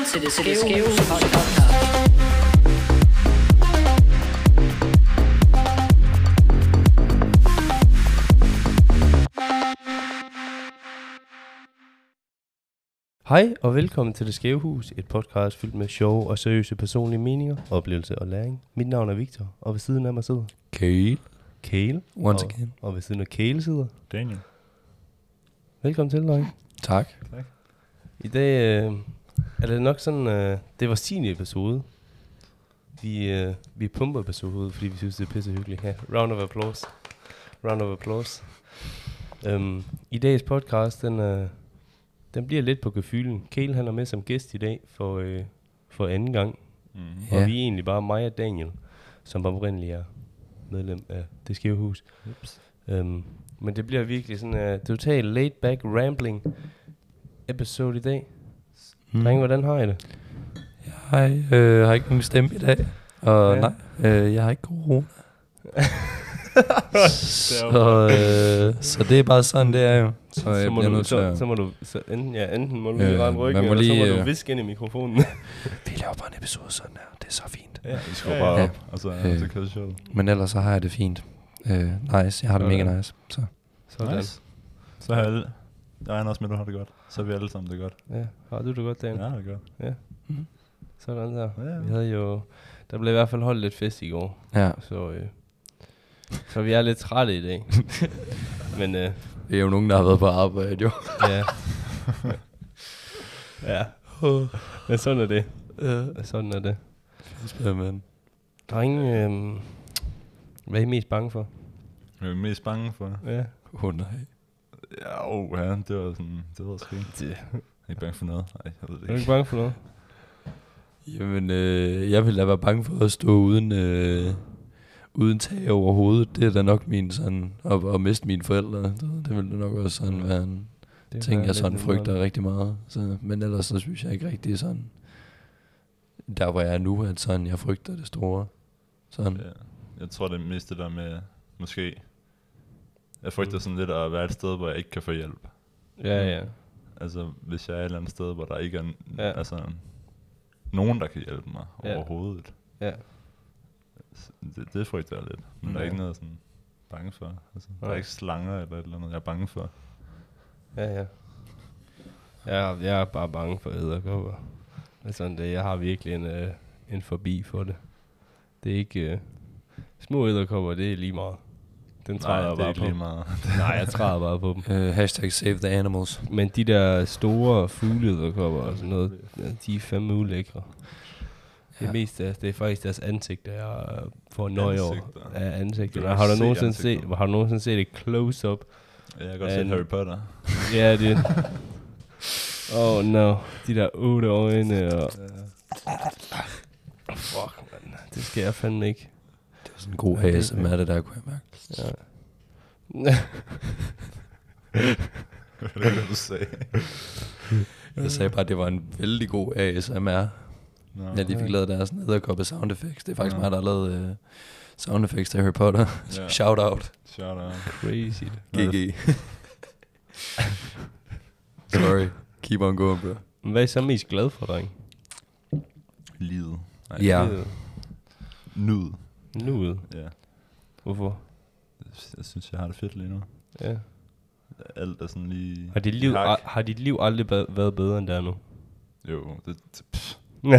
lytter til det skæve hus podcast. Hej og velkommen til Det Skæve Hus, et podcast fyldt med sjove og seriøse personlige meninger, oplevelse og læring. Mit navn er Victor, og ved siden af mig sidder Kale. Kale. Once og, again. Og ved siden af Kale sidder. Daniel. Velkommen til, dreng. Tak. I dag øh, er det nok sådan, øh, det var sin episode. Vi, øh, vi pumper episode, fordi vi synes, det er pisse hyggeligt. Ja, round of applause. Round of applause. Um, I dagens podcast, den, øh, den bliver lidt på gefylen. Kale han er med som gæst i dag for, øh, for anden gang. Mm. Ja. Og Ja. vi er egentlig bare mig og Daniel, som oprindeligt er medlem af Det Skæve Hus. Ups. Um, men det bliver virkelig sådan en uh, total laid back rambling episode i dag. Mm. Drenge, hvordan har I det? Jeg øh, har ikke nogen stemme i dag. Og Ja. ja. nej, øh, jeg har ikke corona. så, øh, så det er bare sådan, det er jo. Så jeg så, må du, så, så må du, så enten, ja, enten må du Øh, lige rette ryggen, eller så lige, må du øh, viske ind i mikrofonen. Vi laver bare en episode sådan her. Det er så fint. ja, Vi skruer bare Ja. op, og så, Øh. så kører showet. Men ellers så har jeg det fint. Øh, nice. Jeg har det Sådan. mega nice. Så. Sådan. Nice. Så har alle... Jeg regner også med, at du har det godt. Så er vi alle sammen det godt. Ja, har du det godt, Dan? Ja, det er godt. Sådan der. Ja, ja. Vi havde jo, der blev i hvert fald holdt lidt fest i går, Ja. så, øh, så vi er lidt trætte i dag. Men øh, Det er jo nogen, der har været på arbejde, jo. ja. ja. Men sådan er det. Ja. Sådan er det. Men. Drenge, øh, hvad er I mest bange for? Jeg er mest bange for... Ja. Oh, nej. Ja, oh, ja, det var sådan... Det var sgu ikke. Det, Jeg er ikke bange for noget. Nej, jeg ved er det du ikke. ikke bange for noget? Jamen, øh, jeg vil da være bange for at stå uden, øh, uden tag over hovedet. Det er da nok min sådan, at, at miste mine forældre. Det, det vil da nok også sådan være en Det ting, jeg sådan frygter nemmere. rigtig meget. Så, men ellers så synes jeg ikke rigtig sådan, der hvor jeg er nu, at sådan, jeg frygter det store. Sådan. Ja. Jeg tror, det er mest det der med... Måske... Jeg frygter sådan lidt at være et sted, hvor jeg ikke kan få hjælp. Ja, ja. Altså, hvis jeg er et eller andet sted, hvor der ikke er Ja. ja. altså, nogen, der kan hjælpe mig Ja. ja. overhovedet. Ja. Det, det frygter jeg lidt. Men ja. der er Ja. ikke noget sådan bange for. Altså, der Nej. er ikke slanger eller et eller andet, jeg er bange for. Ja, ja. Jeg, jeg er bare bange for æderkopper. Er sådan det. Jeg har virkelig en, øh, en forbi for det. Det er ikke... Øh, små æderkopper, det er lige meget. Den træder Nej, jeg det er bare på. lige meget. Nej, jeg træder bare på dem. Øh, hashtag save the animals. Men de der store fugleæderkopper og sådan noget, de er fandme ulækre. Det, er Ja. mest deres, det er faktisk deres ansigt, der jeg får nøje over. Ansigter. Ja, ansigter. Har, kan du se nogensinde set, har du nogensinde set et close-up? Ja, jeg kan godt Ja, se en- Harry Potter. Ja, det Oh no, de der otte øjne og... Fuck, man. Det skal jeg fandme ikke. Det var sådan en god Ja, det- ASMR, det der kunne jeg mærke. Ja. det er det, du sagde. Jeg sagde bare, at det var en vældig god ASMR. Nå. Ja, de fik lavet deres nederkoppe sound effects. Det er faktisk Ja. mig, der har lavet uh, sound effects til Harry Potter. Ja. Shout out. Shout out. Crazy. GG. Sorry. Keep on going, bro. Men Hvad er I så mest glad for, dreng? Livet. Nej, Ja. Det er Nyd. Nuet. Ja. Hvorfor? Jeg synes, jeg har det fedt lige nu. Ja. Alt er sådan lige... Har dit liv, hak. al- har dit liv aldrig ba- været bedre end det er nu? Jo, det, det, pff. der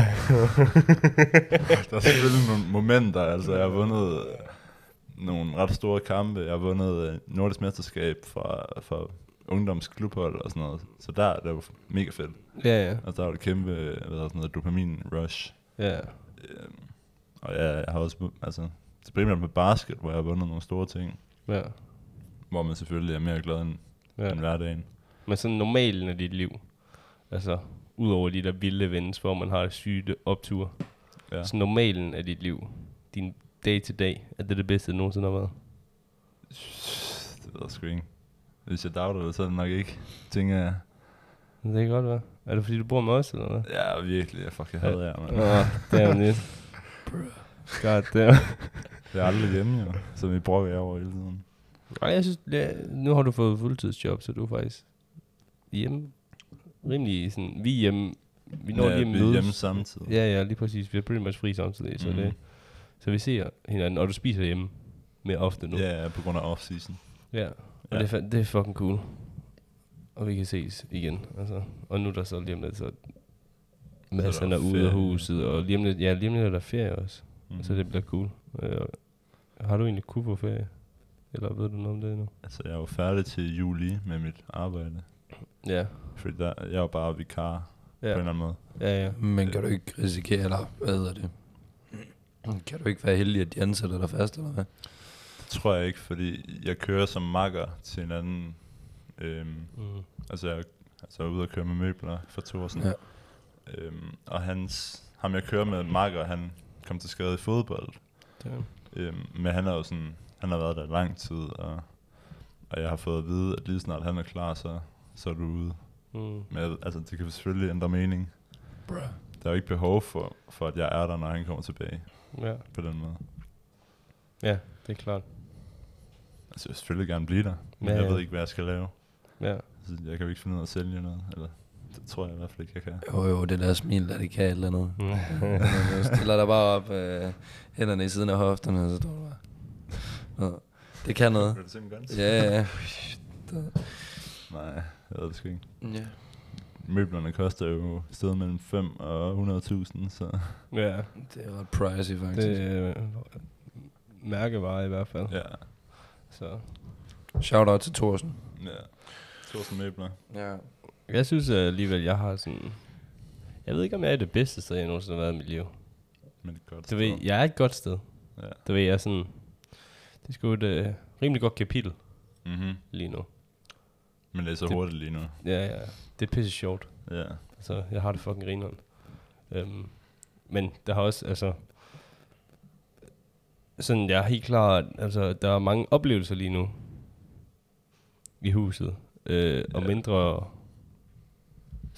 er selvfølgelig nogle momenter, altså jeg har vundet øh, nogle ret store kampe. Jeg har vundet øh, nordisk mesterskab fra, fra ungdomsklubhold og sådan noget. Så der er det jo mega fedt. ja, ja. Altså der er det kæmpe, hvad hedder sådan noget, dopamin rush. Ja. Øhm, og ja, jeg har også, altså, det er primært med basket, hvor jeg har vundet nogle store ting. Ja. Hvor man selvfølgelig er mere glad end, ja. end hverdagen. Men sådan normalen af dit liv. Altså, udover de der vilde events, hvor man har syge optur. Ja. Så normalen af dit liv, din dag til dag, er det det bedste, det nogensinde har været? Det ved jeg sgu ikke. Hvis jeg doubter det, så er det nok ikke. Tænker jeg, Det kan godt være. Er det fordi, du bor med os, eller hvad? ja virkelig, jeg fucking hader jer, mand. Åh, damn it. God damn. Jeg er aldrig hjemme, jo. Så vi brokker jeg over hele tiden. Nej, jeg synes, ja, nu har du fået fuldtidsjob, så du er faktisk hjemme. Rimelig sådan, vi er hjemme vi når ja, at vi er mødes. hjemme samtidig. Ja, ja, lige præcis. Vi er pretty much fri samtidig, så, Mhm. det, så vi ser hinanden, og du spiser hjemme mere ofte nu. Ja, på grund af off-season. ja. Og Ja. det, er, det er fucking cool. Og vi kan ses igen. Altså. Og nu er der så lige om lidt, så Mads der han er ude af huset, og lige om lidt, ja, lige om lidt er der ferie også. Mm. Mm. Så det bliver cool. Øh, har du egentlig kunne få ferie? Eller ved du noget om det nu? Altså, jeg er jo færdig til juli med mit arbejde. Ja. Fordi der, jeg er jo bare vikar ja. på en Ja, eller anden måde. ja, ja. Men kan du ikke risikere, eller hvad hedder det? Kan du ikke være heldig, at de ansætter dig fast, eller hvad? Det tror jeg ikke, fordi jeg kører som makker til en anden... Øhm, Mm. altså, jeg altså, jeg er ude og køre med møbler for Thorsen. Ja. Øhm, og hans, ham jeg kører med, makker, han kom til skade i fodbold. Damn. Øhm, men han er jo sådan, han har været der i lang tid, og, og jeg har fået at vide, at lige snart han er klar, så, så er du ude. Mm. Men jeg- altså, det kan selvfølgelig ændre mening. Bruh. Der er jo ikke behov for, for, at jeg er der, når han kommer tilbage Ja. på den måde. ja, det er klart. Altså, jeg vil selvfølgelig gerne blive der, men Ja, jeg ja. ved ikke, hvad jeg skal lave. Ja. Altså, jeg kan jo ikke finde ud af at sælge noget, eller det tror jeg i hvert fald ikke, jeg kan. Jo, jo, det der smil, der det kan et eller andet. Mm. Du stiller dig bare op, øh, hænderne i siden af hofterne, og så står du bare. Nå, det kan noget. Ja, ja. Nej, jeg ved det sgu ikke. ja. Møblerne koster jo et sted mellem 5 og 100.000, så ja. Det er ret pricey, faktisk. Det er mærkevare i hvert fald. ja. Så. Shout out til Thorsen. ja. Tusind møbler. Ja. Jeg synes uh, alligevel, jeg har sådan... Jeg ved ikke, om jeg er det bedste sted, jeg nogensinde har været i mit liv. Men det er godt. Du ved, jeg er et godt sted. Ja. Du ved, jeg er sådan... Det er sgu et uh, rimelig godt kapitel Mm-hmm. lige nu. Men det er så Det- hurtigt lige nu. Ja, ja. Det er pisse sjovt. Ja. Altså, jeg har det fucking grineren. Øhm, men der har også, altså... Sådan, jeg er helt klar, altså, der er mange oplevelser lige nu. I huset. Øh, og Ja. mindre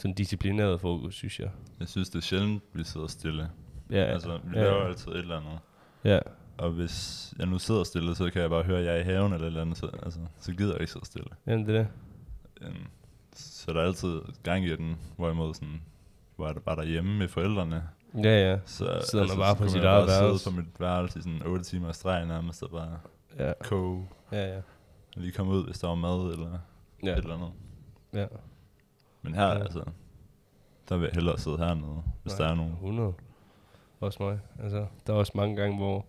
sådan disciplineret fokus, synes jeg. Jeg synes, det er sjældent, vi sidder stille. Ja, Ja. Altså, vi ja. laver altid et eller andet. Ja, Og hvis jeg nu sidder stille, så kan jeg bare høre, at jeg er i haven eller et eller andet. Så, altså, så gider jeg ikke sidde stille. jamen det er det. Um, så der er altid gang i den, hvorimod sådan, hvor jeg bare derhjemme med forældrene, Ja, ja. så, Sidder man bare på sit eget værelse. sidde på mit værelse i sådan 8 timer i streg nærmest, og bare Ja, koge, ja, ja. lige komme ud, hvis der var mad eller ja. Ja, et eller andet. ja. Men her, Ja. ja. altså, der vil jeg hellere sidde hernede, hvis Nej, der er nogen. 100. Også mig. Altså, der er også mange gange, hvor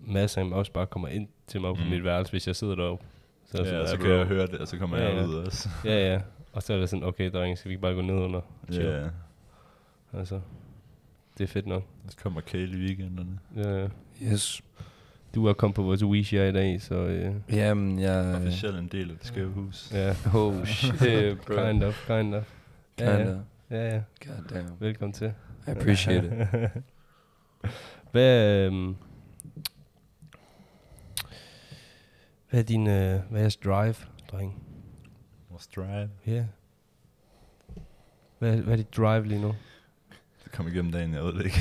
masser af også bare kommer ind til mig mm. på mit værelse, hvis jeg sidder deroppe. Så, Ja, sådan, så "Ja, kan bro." jeg høre det, og så kommer Ja, jeg ja. ud også. Ja, ja. Og så er det sådan, okay, drenge, skal vi ikke bare gå ned under? Chill. Ja, Altså, det er fedt nok. så kommer Kale i weekenderne. Ja, ja. Yes. Du er kommet på vores Wish i dag, så øh, Jamen, jeg... Officielt en del af det skæve hus. ja. Oh shit, bro. Kind of, kind of. Ja, ja. Kinda. ja, ja. God damn. Velkommen til. I appreciate it. Hvad, øhm, hvad er din, øh, hvad er jeres drive, dreng? Vores drive. Ja. Yeah. Hvad, hvad er dit drive lige nu? Det kommer igennem dagen, jeg ved det ikke.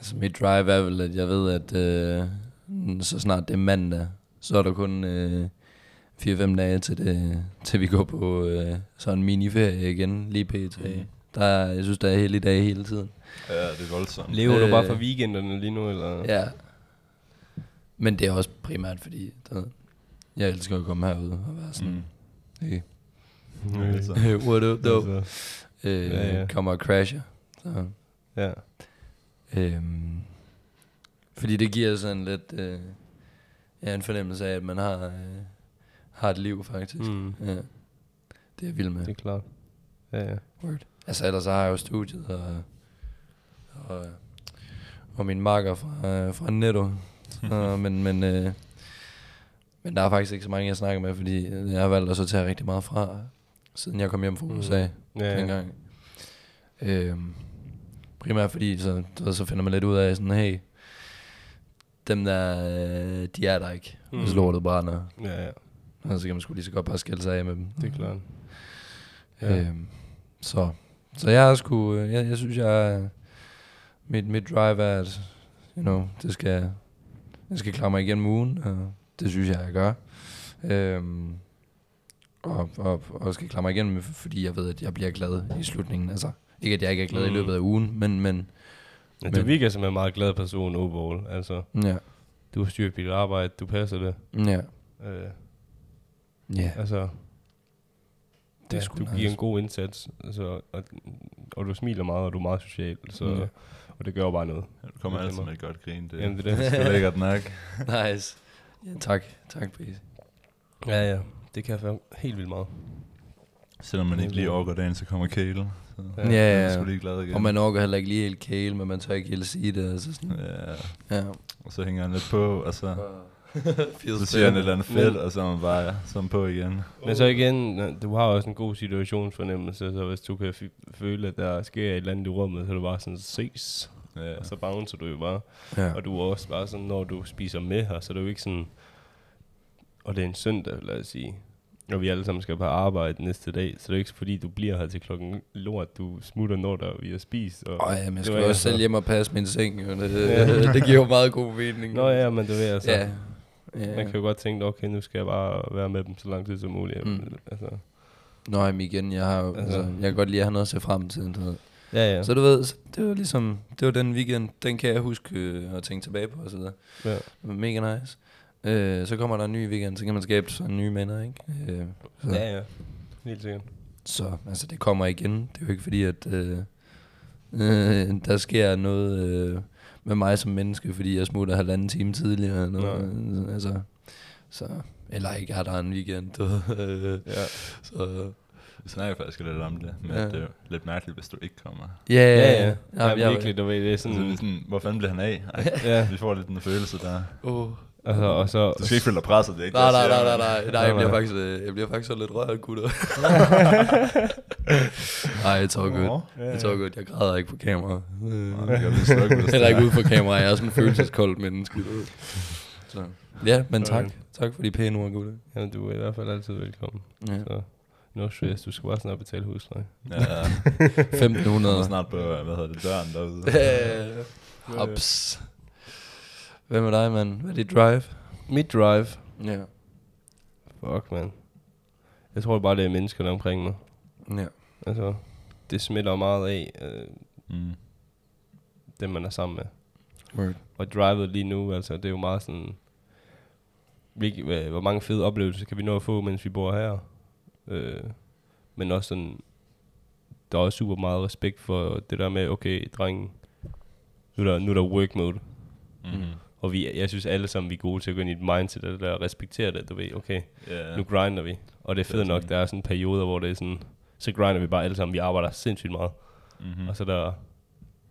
Altså, mit drive er vel, at jeg ved, at øh, så snart det er mandag, så er der kun øh, 4-5 dage til, det, til vi går på øh, sådan en miniferie igen, lige pt. Mm. Der er, jeg synes, der er heldig dag hele tiden. ja, det er voldsomt. Lever øh, du bare for weekenderne lige nu, eller? Ja. Men det er også primært, fordi der, jeg elsker at komme herud og være sådan, Mm. hey, hey what up, though? Øh, Ja, ja. Kommer og crasher. Så, ja. Øhm, fordi det giver sådan lidt øh, ja, en fornemmelse af, at man har, øh, har et liv faktisk. Mm. Mm, Ja. Det er jeg vild med. det er klart. Ja, ja. Word. Altså ellers har jeg jo studiet og, og, og min makker fra, øh, fra Netto. Så, men, men, øh, men der er faktisk ikke så mange, jeg snakker med, fordi jeg har valgt at så tage rigtig meget fra, siden jeg kom hjem fra Mm. USA Ja, ja. ja. dengang. Øhm, primært fordi, så, så finder man lidt ud af sådan, hey, dem der, øh, de er der ikke, mm. hvis lortet brænder. ja, ja. Og så kan man sgu lige så godt bare skille sig af med dem. Det er klart. Ja. Ja. Øhm, så, så jeg har sgu, øh, jeg, jeg synes, jeg, mit, mit drive er, at, you know, det skal, jeg skal klare mig igennem ugen, og det synes jeg, jeg gør. Øhm, Og, og, og skal klare mig igennem, fordi jeg ved, at jeg bliver glad i slutningen. Altså, ikke at jeg ikke er glad mm. i løbet af ugen, men, men Ja, du Men- virker som en meget glad person overall. Altså, ja, du har styr på dit arbejde, du passer det. ja, Øh, ja. altså, Det ja, sgu du nice. giver en god indsats, altså, og, og du smiler meget, og du er meget social, så, Ja. og det gør jo bare noget. Ja, du kommer altid med et godt grin. Det, Jamen, det er det. det er lækkert nok. Nice. Ja, tak. Tak, Base. Ja, ja, det kan jeg helt vildt meget. Selvom man ikke lige overgår dagen, så kommer Kale. Så Ja. Ja, man ja, er sgu lige glad igen. Og man orker heller ikke lige helt kæle, men man tør ikke helt sige det. Altså sådan. Ja, Ja. og så hænger han lidt på, og så, så siger han et eller andet fedt, og så er man bare så er man på igen. Men så igen, du har også en god situationsfornemmelse, så hvis du kan f- føle, at der sker et eller andet i rummet, så er du bare sådan, ses, Ja. og så bouncer du jo bare. Ja. Og du er også bare sådan, når du spiser med her, så er det jo ikke sådan, og det er en søndag, lad os sige, og vi alle sammen skal på arbejde næste dag, så det er ikke fordi, du bliver her til klokken lort, du smutter, når der vi har spist. Og, ja, men jeg Det skal også altså- selv hjem og passe min seng. Jo. Det, Ja. det giver jo meget god mening. Nå ja, men du ved altså, Ja. man ja. kan jo godt tænke, okay, nu skal jeg bare være med dem så lang tid som muligt. Mm. Altså, Nå, jamen igen, jeg har jo, Altså- altså, jeg kan godt lide at have noget at se frem til. Ved. ja, ja. Ja. Så du ved, så det var ligesom, det var den weekend, den kan jeg huske øh, at tænke tilbage på og så videre. ja. Det var mega nice. Øh, så kommer der en ny weekend, så kan man skabe sådan nye minder, ikke? Øh, så, ja, ja. Helt sikkert. så altså, det kommer igen. Det er jo ikke fordi, at øh, øh, der sker noget øh, med mig som menneske, fordi jeg smutter halvanden time tidligere. Eller noget. Altså, så, eller ikke er der en weekend. Øh, Ja. så, Vi snakker faktisk lidt om det, men Ja. ja. det er jo lidt mærkeligt, hvis du ikke kommer. ja, Ja, ja. ja, ja, jeg- virkelig, du ved, det er Sådan, så sådan, hvor fanden bliver han af? Ej, ja, vi får lidt en følelse der. Åh. Altså, og så, Du skal ikke føle dig presset, det er ikke Nej, det, nej, jeg nej, siger, nej, nej, nej, jeg bliver faktisk, øh, jeg bliver faktisk så lidt rørt, gutter. Nej, it's all good. It's all good. Jeg græder ikke på kamera. Hvis Heller ikke ude for kamera. Jeg er sådan en følelseskoldt menneske. Så. Ja, men tak. Tak for de pæne ord, gutter. jamen, du er i hvert fald altid velkommen. Ja. Så, no stress, du skal bare snart betale husleje. Ja, Øh, jeg 1500. kommer snart på, hvad hedder det, døren derude. Øh, Hops. Hvad med dig, mand? Hvad er dit drive? Mit drive, Ja. fuck man. Jeg tror bare, det er menneskerne omkring mig. Ja. Altså, det smitter meget af, øh, Mm. dem man er sammen med. Word. Og drivet lige nu, altså, det er jo meget sådan... Hvilke, hvor mange fede oplevelser kan vi nå at få, mens vi bor her? Øh, men også sådan... Der er også super meget respekt for det der med, okay, drengen, nu er der, nu er der work mode. Mm. Og vi, jeg synes alle sammen, vi er gode til at gå ind i et mindset, af det der respekterer det, du ved, okay, Ja. nu grinder vi. Og det er Det er fedt nok, der er sådan perioder, hvor det er sådan, så grinder vi bare alle sammen, vi arbejder sindssygt meget. Mm-hmm. Og så er der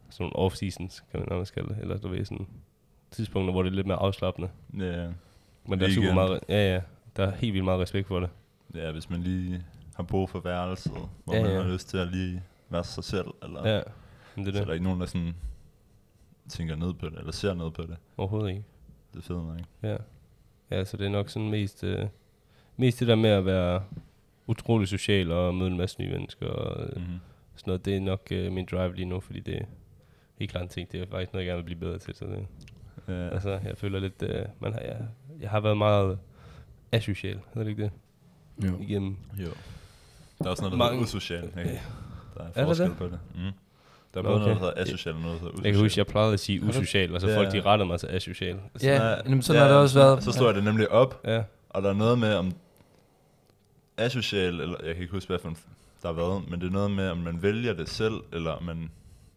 sådan nogle off-seasons, kan man nærmest kalde det, eller du ved, sådan tidspunkter, hvor det er lidt mere afslappende. Ja. Men der er super meget, ja ja, der er helt vildt meget respekt for det. ja, hvis man lige har brug for værelset, hvor Ja, man ja. har lyst til at lige være sig selv, eller Ja, men det så er er der det. ikke nogen, der sådan tænker ned på det, eller ser ned på det. Overhovedet ikke. Det er fedt nok. Ja. Ja, så det er nok sådan mest, øh, mest det der med at være utrolig social og møde en masse nye mennesker og øh, Mm-hmm. sådan noget. Det er nok øh, min drive lige nu, fordi det er helt klart en ting. Det er faktisk noget, jeg gerne vil blive bedre til. Så det, Ja. Altså, jeg føler lidt, øh, man har, jeg, jeg har været meget asocial, er det ikke det? Jo. Igennem. Jo. Der er også noget, der Mange- hedder usocial, ikke? Ja. Der er forskel det? på det. Mm. Der er både noget, okay. der hedder asocial, og noget, der hedder usocial. Jeg kan huske, jeg plejede at sige usocial, og så Ja. folk de rettede mig til asocial. Ja, jamen, sådan har det også været. Så slår jeg det nemlig op, Ja, og der er noget med, om asocial, eller jeg kan ikke huske, hvad for en der har været, men det er noget med, om man vælger det selv, eller om man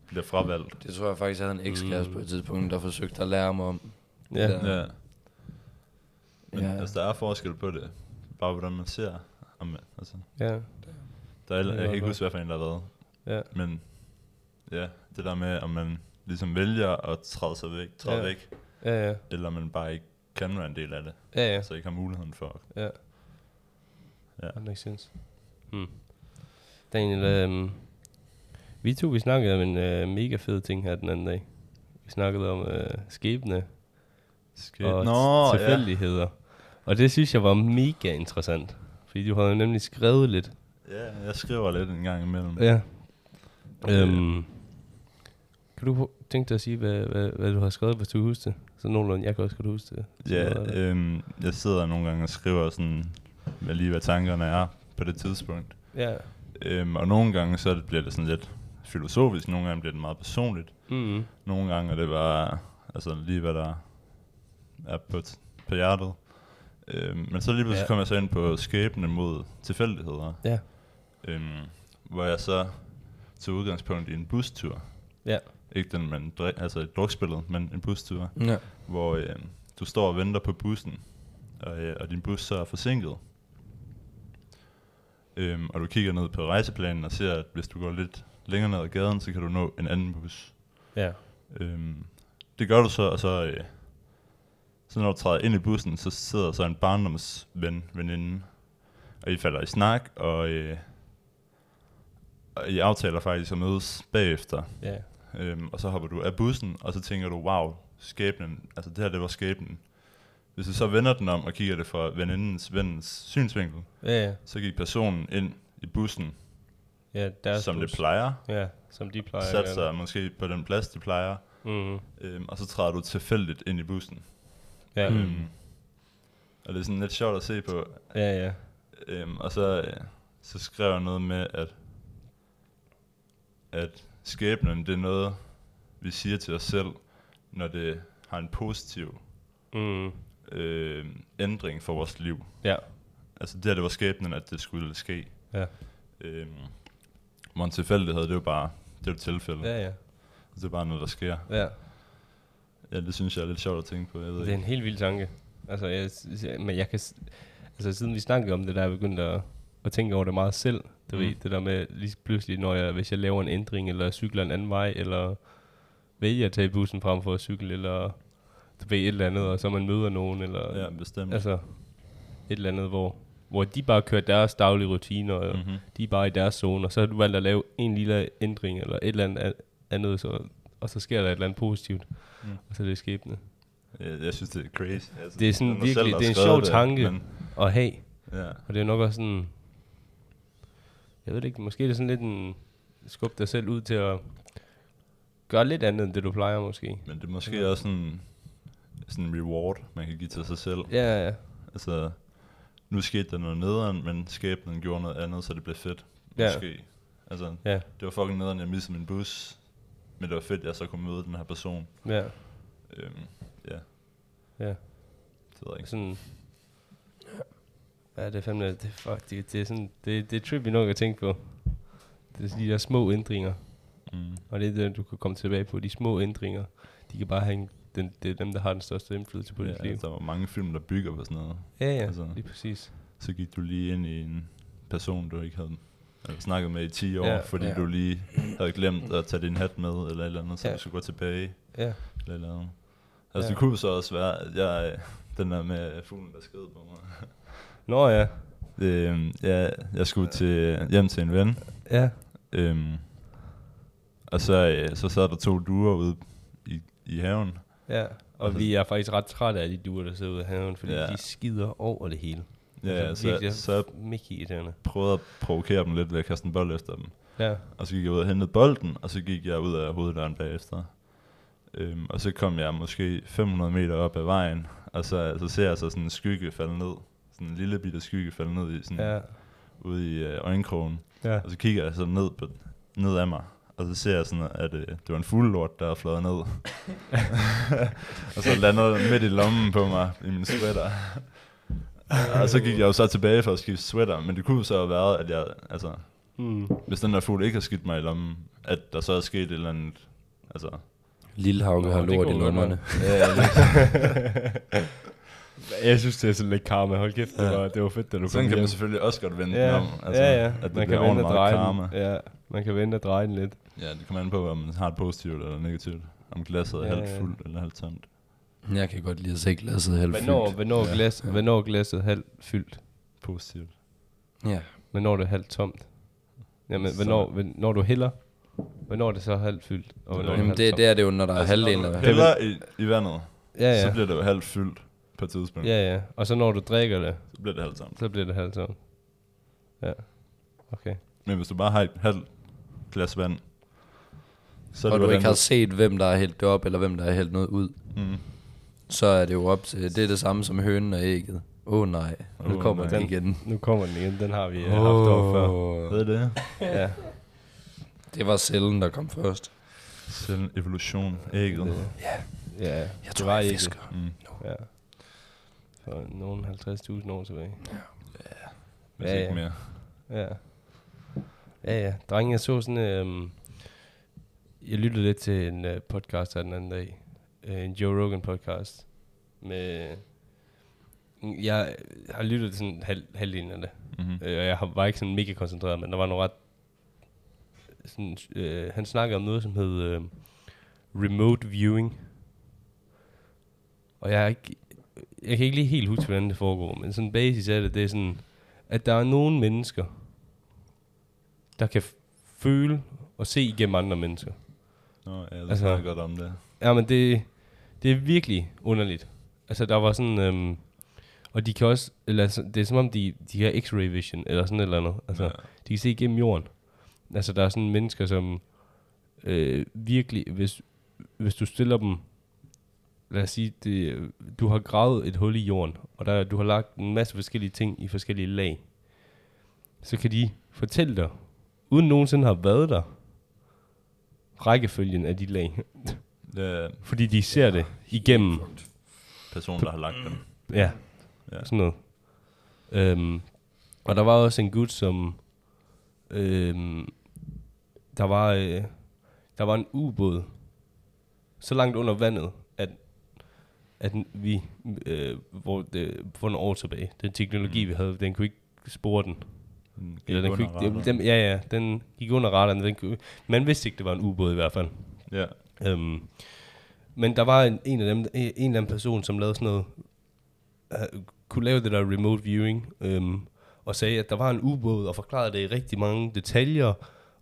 bliver fravalgt. Det tror jeg faktisk, jeg havde en ekskæreste Mm. på et tidspunkt, der forsøgte at lære mig om. ja. Der. Ja. Men Ja. ja. altså, der er forskel på det. Bare hvordan man ser. Om, altså, ja. der er, Det jeg er kan ikke huske, hvad for en der har været. ja. Men ja, det der med, om man ligesom vælger at træde sig væk, træde Ja. ja. væk, Ja, ja. eller man bare ikke kan være en del af det, Ja, ja. så ikke har muligheden for. Ja. Ja. That makes sense. Hmm. Daniel, øhm, vi to, vi snakkede om en øh, mega fed ting her den anden dag. Vi snakkede om øh, skæbne Skal... og Nå, tilfældigheder. Og det synes jeg var mega interessant. Fordi du havde nemlig skrevet lidt. ja. ja, jeg skriver lidt en gang imellem. Ja. Øhm, kan du tænke dig at sige, hvad, hvad, hvad du har skrevet, hvis du kan huske det? Så nogenlunde, jeg kan også godt huske det. Ja, øh, øhm, jeg sidder nogle gange og skriver sådan, hvad lige hvad tankerne er på det tidspunkt. Ja. Øhm, og nogle gange så bliver det sådan lidt filosofisk, nogle gange bliver det meget personligt. Mm. Nogle gange er det bare altså lige hvad der er på, t- på hjertet. Øhm, men så lige pludselig ja. kom jeg så ind på skæbne mod tilfældigheder. Ja. Øhm, hvor jeg så tog udgangspunkt i en bustur. Ja. Ikke den, man drik, altså et drukspillet, men en bustur. Ja. Hvor øh, du står og venter på bussen, og, øh, og din bus så er forsinket. Øhm, og du kigger ned på rejseplanen og ser, at hvis du går lidt længere ned ad gaden, så kan du nå en anden bus. Ja. Øhm, det gør du så, og så, øh, så når du træder ind i bussen, så sidder så en barndomsven, veninde, og I falder i snak, og, øh, og I aftaler faktisk at mødes bagefter. Ja. Øhm, og så hopper du af bussen, og så tænker du, wow, skæbnen, altså det her, det var skæbnen. Hvis du så vender den om og kigger det fra venindens vens synsvinkel, Ja, ja. så gik personen ind i bussen, Ja, deres som bus. det plejer, Ja, som de plejer. satte sig måske på den plads, de plejer, Mm. øhm, og så træder du tilfældigt ind i bussen. Ja. Mm. Øhm, og det er sådan lidt sjovt at se på. ja, ja. Øhm, og så, øh, så skrev jeg noget med, at, at skæbnen, det er noget, vi siger til os selv, når det har en positiv Mm. øh, ændring for vores liv. Ja. Altså det her, det var skæbnen, at det skulle ske. Ja. Øhm, hvor en tilfældighed, det er jo bare, det er et tilfælde. Ja, ja. Det er bare noget, der sker. Ja. Ja, det synes jeg er lidt sjovt at tænke på. Jeg ved Det er en ikke. helt vild tanke. Altså, jeg, men jeg kan... Altså, siden vi snakkede om det, der er jeg begyndt at, at tænke over det meget selv. Du Mm. ved, det der med lige pludselig, når jeg, hvis jeg laver en ændring, eller cykler en anden vej, eller vælger at tage bussen frem for at cykle, eller du ved, et eller andet, og så man møder nogen, eller Ja, bestemt. altså et eller andet, hvor, hvor de bare kører deres daglige rutiner, og mm-hmm. de er bare i deres zone, og så har du valgt at lave en lille ændring, eller et eller andet andet, så, og så sker der et eller andet positivt, Mm. og så er det skæbne. jeg, jeg synes, det er crazy. Altså, Det er sådan virkelig- selv, det er en sjov tanke. Men, at have. ja. Og det er nok også sådan, jeg ved det ikke, måske er det sådan lidt en skub dig selv ud til at gøre lidt andet, end det du plejer måske. Men det er måske også sådan, sådan en reward, man kan give til sig selv. Ja, ja, ja. Altså, nu skete der noget nederen, men skæbnen gjorde noget andet, så det blev fedt. Ja. Måske. Altså, Ja, det var fucking nederen, jeg missede min bus. Men det var fedt, at jeg så kunne møde den her person. ja, Øhm, ja, ja. det ved jeg ikke. Sådan, ja, det er fandme, det, er fuck, det, det er sådan, det, det er trippy nok at tænke på. Det er de der små ændringer, Mm. og det er det, du kan komme tilbage på. De små ændringer, de kan bare have en, den, det er dem, der har den største indflydelse på Ja, dit liv. der var mange film, der bygger på sådan noget. Ja, ja, altså. lige præcis. Så gik du lige ind i en person, du ikke havde eller snakket med i 10 år, Ja. fordi Ja. du lige havde glemt at tage din hat med, eller et eller andet, så Ja. du skulle gå tilbage, Ja, eller eller andet. Altså Ja. det kunne så også være, at jeg, den der med fuglen, der sked på mig. Nå ja, øhm, ja, jeg skulle til, hjem til en ven, ja, øhm, og så, øh, så sad der to duer ude i, i haven. ja. Og Altså- vi er faktisk ret trætte af de duer, der sidder ude i haven, fordi Ja. de skider over det hele. Ja, Altså, ja, virkelig så, så prøvede at provokere dem lidt ved at kaste en bold efter dem. Ja, Og så gik jeg ud og hentede bolden, og så gik jeg ud af hoveddøren bagefter. Øhm, og så kom jeg måske 500 meter op ad vejen, og så, så ser jeg så sådan en skygge falde ned. Sådan en lille bitte skygge falde ned i sådan, ja, ja. ude i øh, øjenkrogen. ja. Og så kigger jeg så ned, på, ned af mig, og så ser jeg sådan, at øh, det var en fuglelort, der er fløjet ned. og så landede den midt i lommen på mig i min sweater. og så gik jeg jo så tilbage for at skifte sweater, men det kunne så have været, at jeg, altså, Mm. hvis den der fugl ikke har skidt mig i lommen, at der så er sket et eller andet, altså... Lillehauke Nå, har lort i godt lungerne. Jeg synes, det er sådan lidt karma. Hold kæft, det Ja. var, det var fedt, da du Sådan kom kan hjem. man selvfølgelig også godt vende ja, den om. Altså, ja, ja. At det man kan vente ordentligt og dreje karma. den. Ja, man kan vente og dreje den lidt. Ja, det kommer an på, om man har det positivt eller negativt. Om glasset er Ja, halvt ja. fuldt eller halvt tomt. Jeg kan godt lide at se glasset halvt Hvornår, fyldt. hvornår, Ja. glas, hvornår er glasset halvt fyldt? Positivt. Ja. Hvornår er det halvt tomt? Jamen, hvornår, hvornår når du hælder? Hvornår er det så halvt fyldt? Og hvornår er Jamen det, det er det jo, når der er Altså, halvdelen når du af... hælder i, i vandet, Ja, ja. så bliver det jo halvt fyldt på et tidspunkt. Ja, ja. Og så når du drikker det, Så bliver det halvt tomt. så bliver det halvt tomt. Ja. Okay. Men hvis du bare har et halvt glas vand, så og det du ikke har set, hvem der har hældt det op, eller hvem der har hældt noget ud, Mm. så er det jo op til... Det er det samme som hønen og ægget. Åh oh, nej, nu kommer nej. den igen. Nu kommer den igen. Den har vi uh, haft over før. Ved det? Ja. Det var cellen, der kom først. Selv evolution, ægget. Det, ja, Jeg det tror, var jeg ikke. fisker. Mm. Ja. For nogle 50.000 år tilbage. Hvis Ja, ikke ja. mere. Ja. Ja, ja. Drenge, jeg så sådan... Øhm, jeg lyttede lidt til en øh, podcast her den anden dag. Øh, en Joe Rogan podcast. Med... Jeg har lyttet til sådan halv, halvdelen af det. Mm-hmm. Øh, og jeg har- var ikke sådan mega koncentreret, men der var noget ret... Sådan, øh, han snakkede om noget, som hed øh, remote viewing. Og jeg, er ikke, jeg kan ikke lige helt huske, hvordan det foregår, men sådan basis af det, det er sådan, at der er nogle mennesker, der kan føle og se igennem andre mennesker. Nå, ja, det Altså- altså, godt om det. Ja, men det, det er virkelig underligt. Altså, der var sådan... Øhm, og de kan også... Eller, altså, det er som om, de, de har x-ray vision, eller sådan et eller andet. Altså, Ja. de kan se igennem jorden. Altså, der er sådan mennesker, som øh, virkelig... Hvis, hvis du stiller dem... Lad os sige, det, du har gravet et hul i jorden, og der, du har lagt en masse forskellige ting i forskellige lag. Så kan de fortælle dig, uden nogensinde har været der, rækkefølgen af de lag. Er Fordi de ser det igennem. personen, der har lagt dem. Ja, Ja. sådan noget. Øhm, og der var også en gut, som... Øhm, der var... Øh, der var en ubåd så langt under vandet, at, vi, øh, hvor det, for nogle år tilbage, den teknologi, Mm. vi havde, den kunne ikke spore den. Gik Eller den kunne ikke, den, ja, ja, den gik under radaren. Den kunne, man vidste ikke, det var en ubåd i hvert fald. Ja. Øhm, men der var en, en af dem, en eller anden person, som lavede sådan noget, uh, kunne lave det der remote viewing, øhm, og sagde, at der var en ubåd, og forklarede det i rigtig mange detaljer,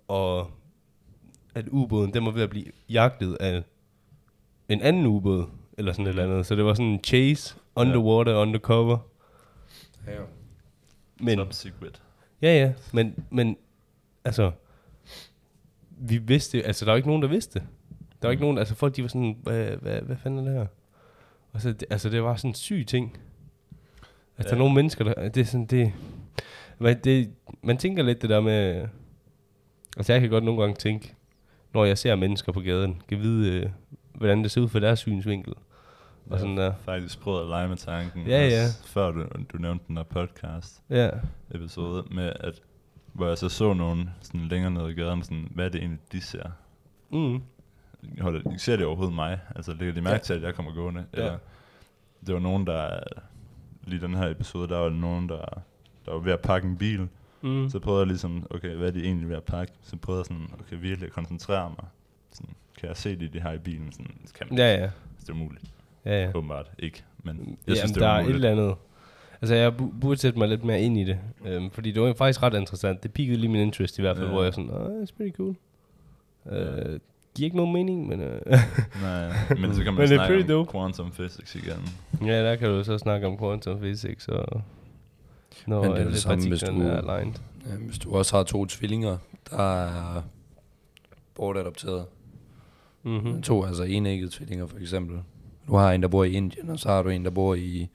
og at ubåden, den var ved at blive jagtet af en anden ubåd, eller sådan et eller andet. Så det var sådan en chase, underwater, undercover. Ja, jo. Men, Top secret. ja, ja, men, men, altså, vi vidste, altså der var ikke nogen, der vidste. Der var ikke nogen, altså folk de var sådan, hvad, hvad, hvad fanden er det her? Og så, det, altså det var sådan en syg ting. Altså ja. der er Ja. nogle mennesker, der, det er sådan, det, man, det, man tænker lidt det der med, altså jeg kan godt nogle gange tænke, når jeg ser mennesker på gaden, kan vide, øh, hvordan det ser ud fra deres synsvinkel. Og sådan der. faktisk prøvet at lege med tanken. Ja, ja. Før du, du nævnte den der podcast Ja, episode med, at hvor jeg så så nogen sådan længere nede i gaden, sådan, hvad er det egentlig, de ser? mm. Holder, ser de overhovedet mig? Altså lægger de mærke Ja. til, at jeg kommer gående? Ja. Eller, det var nogen, der, lige den her episode, der var nogen, der, der var ved at pakke en bil. Mm. Så prøvede jeg ligesom, okay, hvad er de egentlig ved at pakke? Så prøvede jeg sådan, okay, virkelig at koncentrere mig. Sådan, kan jeg se det, de har i bilen? Sådan, det kan man Ja, ja. Det er umuligt. Ja, ja. Åbenbart ikke. Men jeg Jeg synes, Jamen, det der var er et muligt. eller andet. Altså, jeg bu- burde sætte mig lidt mere ind i det. Øhm, fordi det var faktisk ret interessant. Det pikkede lige min interest i hvert fald, Ja. hvor jeg sådan, oh, it's pretty cool. Øh, giver ikke nogen mening, men øh, Nej, men så kan man det er snakke om dope. quantum physics igen. ja, der kan du så snakke om quantum physics og når Men det er det alle samme, hvis du- er aligned. Ja, hvis du også har to tvillinger, der er bortadopteret. Mm-hmm. Mm. To altså enæggede tvillinger for eksempel. Du har en, der bor i Indien, og så har du en, der bor i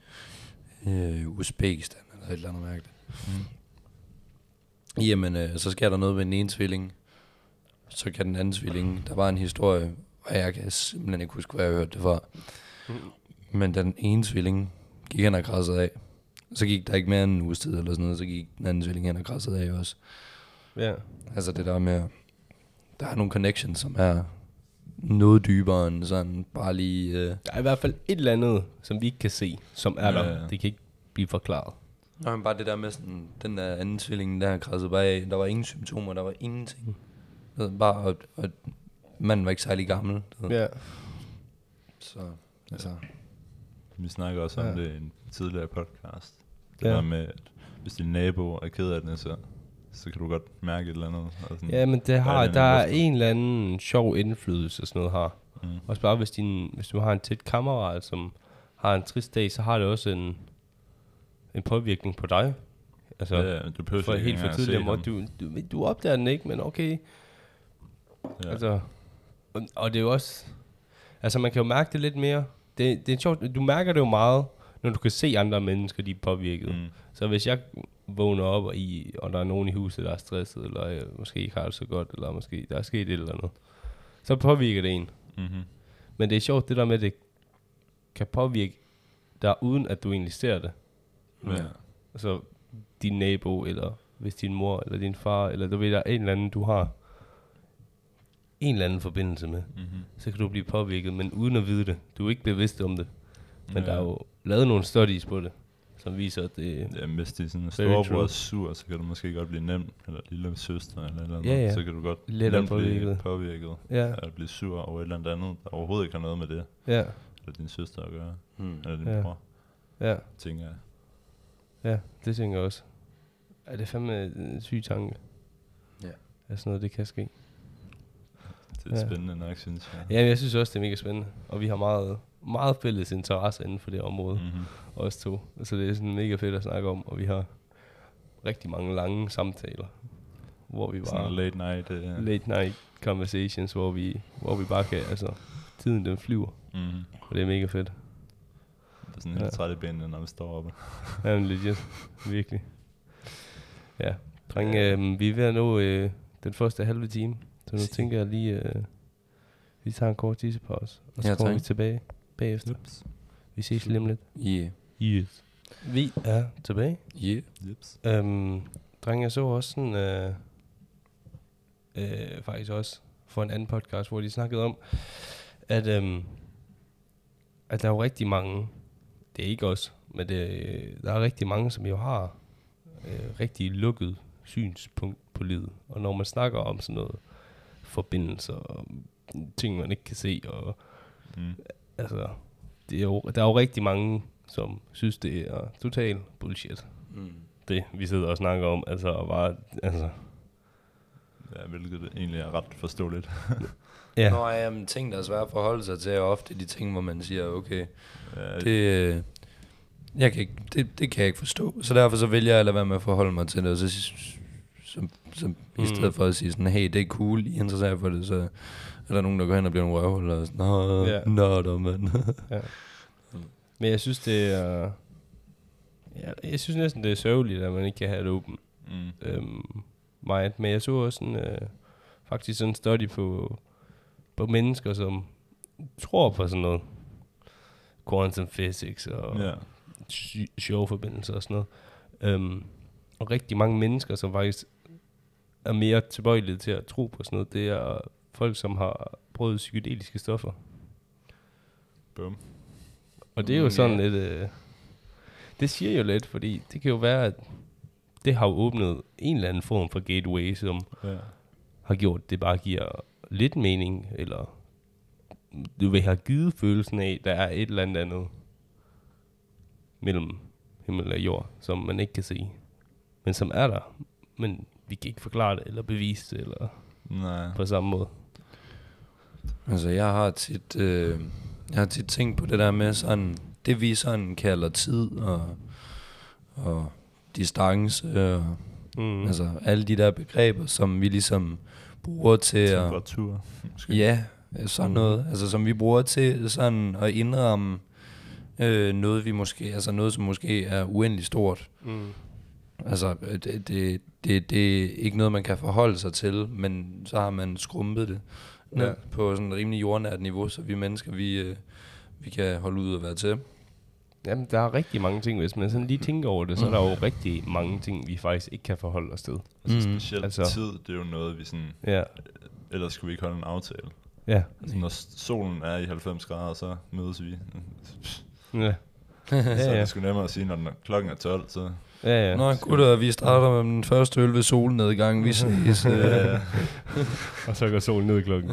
øh, Uzbekistan, eller et eller andet mærkeligt. Mm. Jamen, øh, så sker der noget med den ene tvilling. Så kan den anden tvilling. Der var en historie, og jeg kan simpelthen ikke huske, hvad jeg hørte det fra. Men den ene tvilling gik hen og krassede af. Så gik der ikke mere end en uges tid eller sådan noget, så gik den anden tvilling hen og krassede af også. Ja. Altså det der med, der er nogle connections, som er noget dybere end sådan bare lige... Øh. Der er i hvert fald et eller andet, som vi ikke kan se, som er Ja, der. ja. Det kan ikke blive forklaret. Nå, men bare det der med sådan, den der anden tvilling, der krassede bare af. Der var ingen symptomer, der var ingenting. Ved, bare, og, og manden var ikke særlig gammel. Ja. Så, altså, Vi snakker også om Ja. det i en tidligere podcast. Det Ja. ja. med, at hvis din nabo er ked af det, så, så kan du godt mærke et eller andet. Og sådan, Ja, men det har, den der er en eller anden sjov indflydelse, sådan noget har. Mm. Også bare hvis, din, hvis du har en tæt kammerat, som har en trist dag, så har det også en, en påvirkning på dig. Altså, ja, du behøver for helt for se måde. Du, du, du opdager den ikke, men okay. Ja. Altså, og, og det er jo også... Altså, man kan jo mærke det lidt mere. Det, det er sjovt, du mærker det jo meget, når du kan se andre mennesker, de er påvirket. Mm. Så hvis jeg vågner op, og, i, og der er nogen i huset, der er stresset, eller øh, måske ikke har det så godt, eller måske der er sket et eller andet, så påvirker det en. Mm-hmm. Men det er sjovt, det der med, at det kan påvirke dig, uden at du egentlig ser det. Ja. Altså din nabo, eller hvis din mor, eller din far, eller du ved, der er en eller anden, du har en eller anden forbindelse med, Mm-hmm. så kan du blive påvirket, men uden at vide det. Du er ikke bevidst om det. Men Ja. der er jo lavet nogle studies på det, som viser, at det... Ja, hvis det er sådan en Very storebror er sur, så kan du måske godt blive nem, eller lille søster, eller eller andet. Ja, ja. Så kan du godt Lettere nemt blive påvirket. påvirket. Ja, Eller blive sur over et eller andet andet, der overhovedet ikke har noget med det, ja, eller din søster at gøre, Hmm. eller din Ja. bror, ja, tænker jeg. ja, det tænker jeg også. Er det er fandme en syg tanke? Ja. At sådan noget, det kan ske. Det er Ja. spændende nok, synes jeg. Ja, men jeg synes også, det er mega spændende. Og vi har meget, meget fælles interesse inden for det område. Mm-hmm. Os to. Så det er sådan mega fedt at snakke om. Og vi har rigtig mange lange samtaler. Hvor vi Sådan bare... en late night. Uh, late night conversations, hvor vi, hvor vi bare kan, altså, tiden den flyver, mm-hmm. og det er mega fedt. Det er sådan helt Ja. træt i benene, når vi står oppe. Ja, men legit, virkelig. Ja, drenge, øh, vi er ved at nå øh, den første halve time, så nu tænker jeg lige, øh, vi tager en kort tissepause, og så Ja, kommer tak. vi tilbage bagefter. Ups. Vi ses lige om lidt. Yeah. Yes. Vi er tilbage. Yeah. Ups. Øhm, drenge, jeg så også sådan, øh, øh, faktisk også for en anden podcast, hvor de snakkede om, at, øhm, at der er jo rigtig mange, det er ikke os, men det, der er rigtig mange, som jo har øh, rigtig lukket synspunkt på livet. Og når man snakker om sådan noget forbindelser og ting, man ikke kan se, og Mm. Altså, det er jo, der er jo rigtig mange, som synes, det er total bullshit Mm. det, vi sidder og snakker om. Altså, og bare, altså, Ja, hvilket egentlig er ret forståeligt. ja. Nå, ja, men ting, der er svært at forholde sig til, er ofte de ting, hvor man siger, okay, Ja, det, øh, jeg kan ikke, det, det kan jeg ikke forstå. Så derfor så vælger jeg at lade være med at forholde mig til det, og så, så, så, så Mm. i stedet for at sige sådan, hey, det er cool, I er interesseret for det, så er der nogen, der går hen og bliver nogle røvhul, og sådan, nå, Ja. ja. nå, da, mand. Men jeg synes, det er... Ja, jeg synes næsten, det er sørgeligt, at man ikke kan have det åbent. mm. Øhm, meget. Men jeg så også sådan, øh, faktisk sådan en study på, på mennesker, som tror på sådan noget. Quantum physics og ja. sy- sjove forbindelser og sådan noget. Øhm, og rigtig mange mennesker, som faktisk er mere tilbøjelige til at tro på sådan noget, det er folk, som har prøvet psykedeliske stoffer. Bum. Og det er jo Mm, sådan lidt... Øh, det siger jo lidt, fordi det kan jo være, at det har jo åbnet en eller anden form for gateway, som Ja. har gjort, det bare giver lidt mening, eller du vil have givet følelsen af, der er et eller andet andet mellem himmel og jord, som man ikke kan se, men som er der, men vi kan ikke forklare det, eller bevise det, eller Nej. på samme måde. Altså, jeg har tit, øh, jeg har tit tænkt på det der med sådan, det vi sådan kalder tid og, og distance og Mm. altså alle de der begreber, som vi ligesom bruger til at... Temperatur. Måske. Ja, sådan noget. Altså som vi bruger til sådan at indramme øh, noget, vi måske, altså noget, som måske er uendelig stort. Mm. Altså, øh, det, det, det, det er ikke noget, man kan forholde sig til, men så har man skrumpet det ned Ja. ja. på sådan et rimelig jordnært niveau, så vi mennesker, vi, øh, vi kan holde ud og være til. Jamen, der er rigtig mange ting, hvis man sådan lige tænker over det, så er der jo rigtig mange ting, vi faktisk ikke kan forholde os til. Altså Mhm. specielt Altså- altså. tid, det er jo noget, vi sådan... Ja, Ellers skulle vi ikke holde en aftale. ja, Altså, når solen er i 90 grader, så mødes vi. ja. så Ja, er ja. det sgu nemmere at sige, når den er, klokken er 12, så... Ja, ja. Nå, gutter, vi starter med den første øl ved solnedgang. Vi ses. Øh. Ja, Og så går solen ned klokken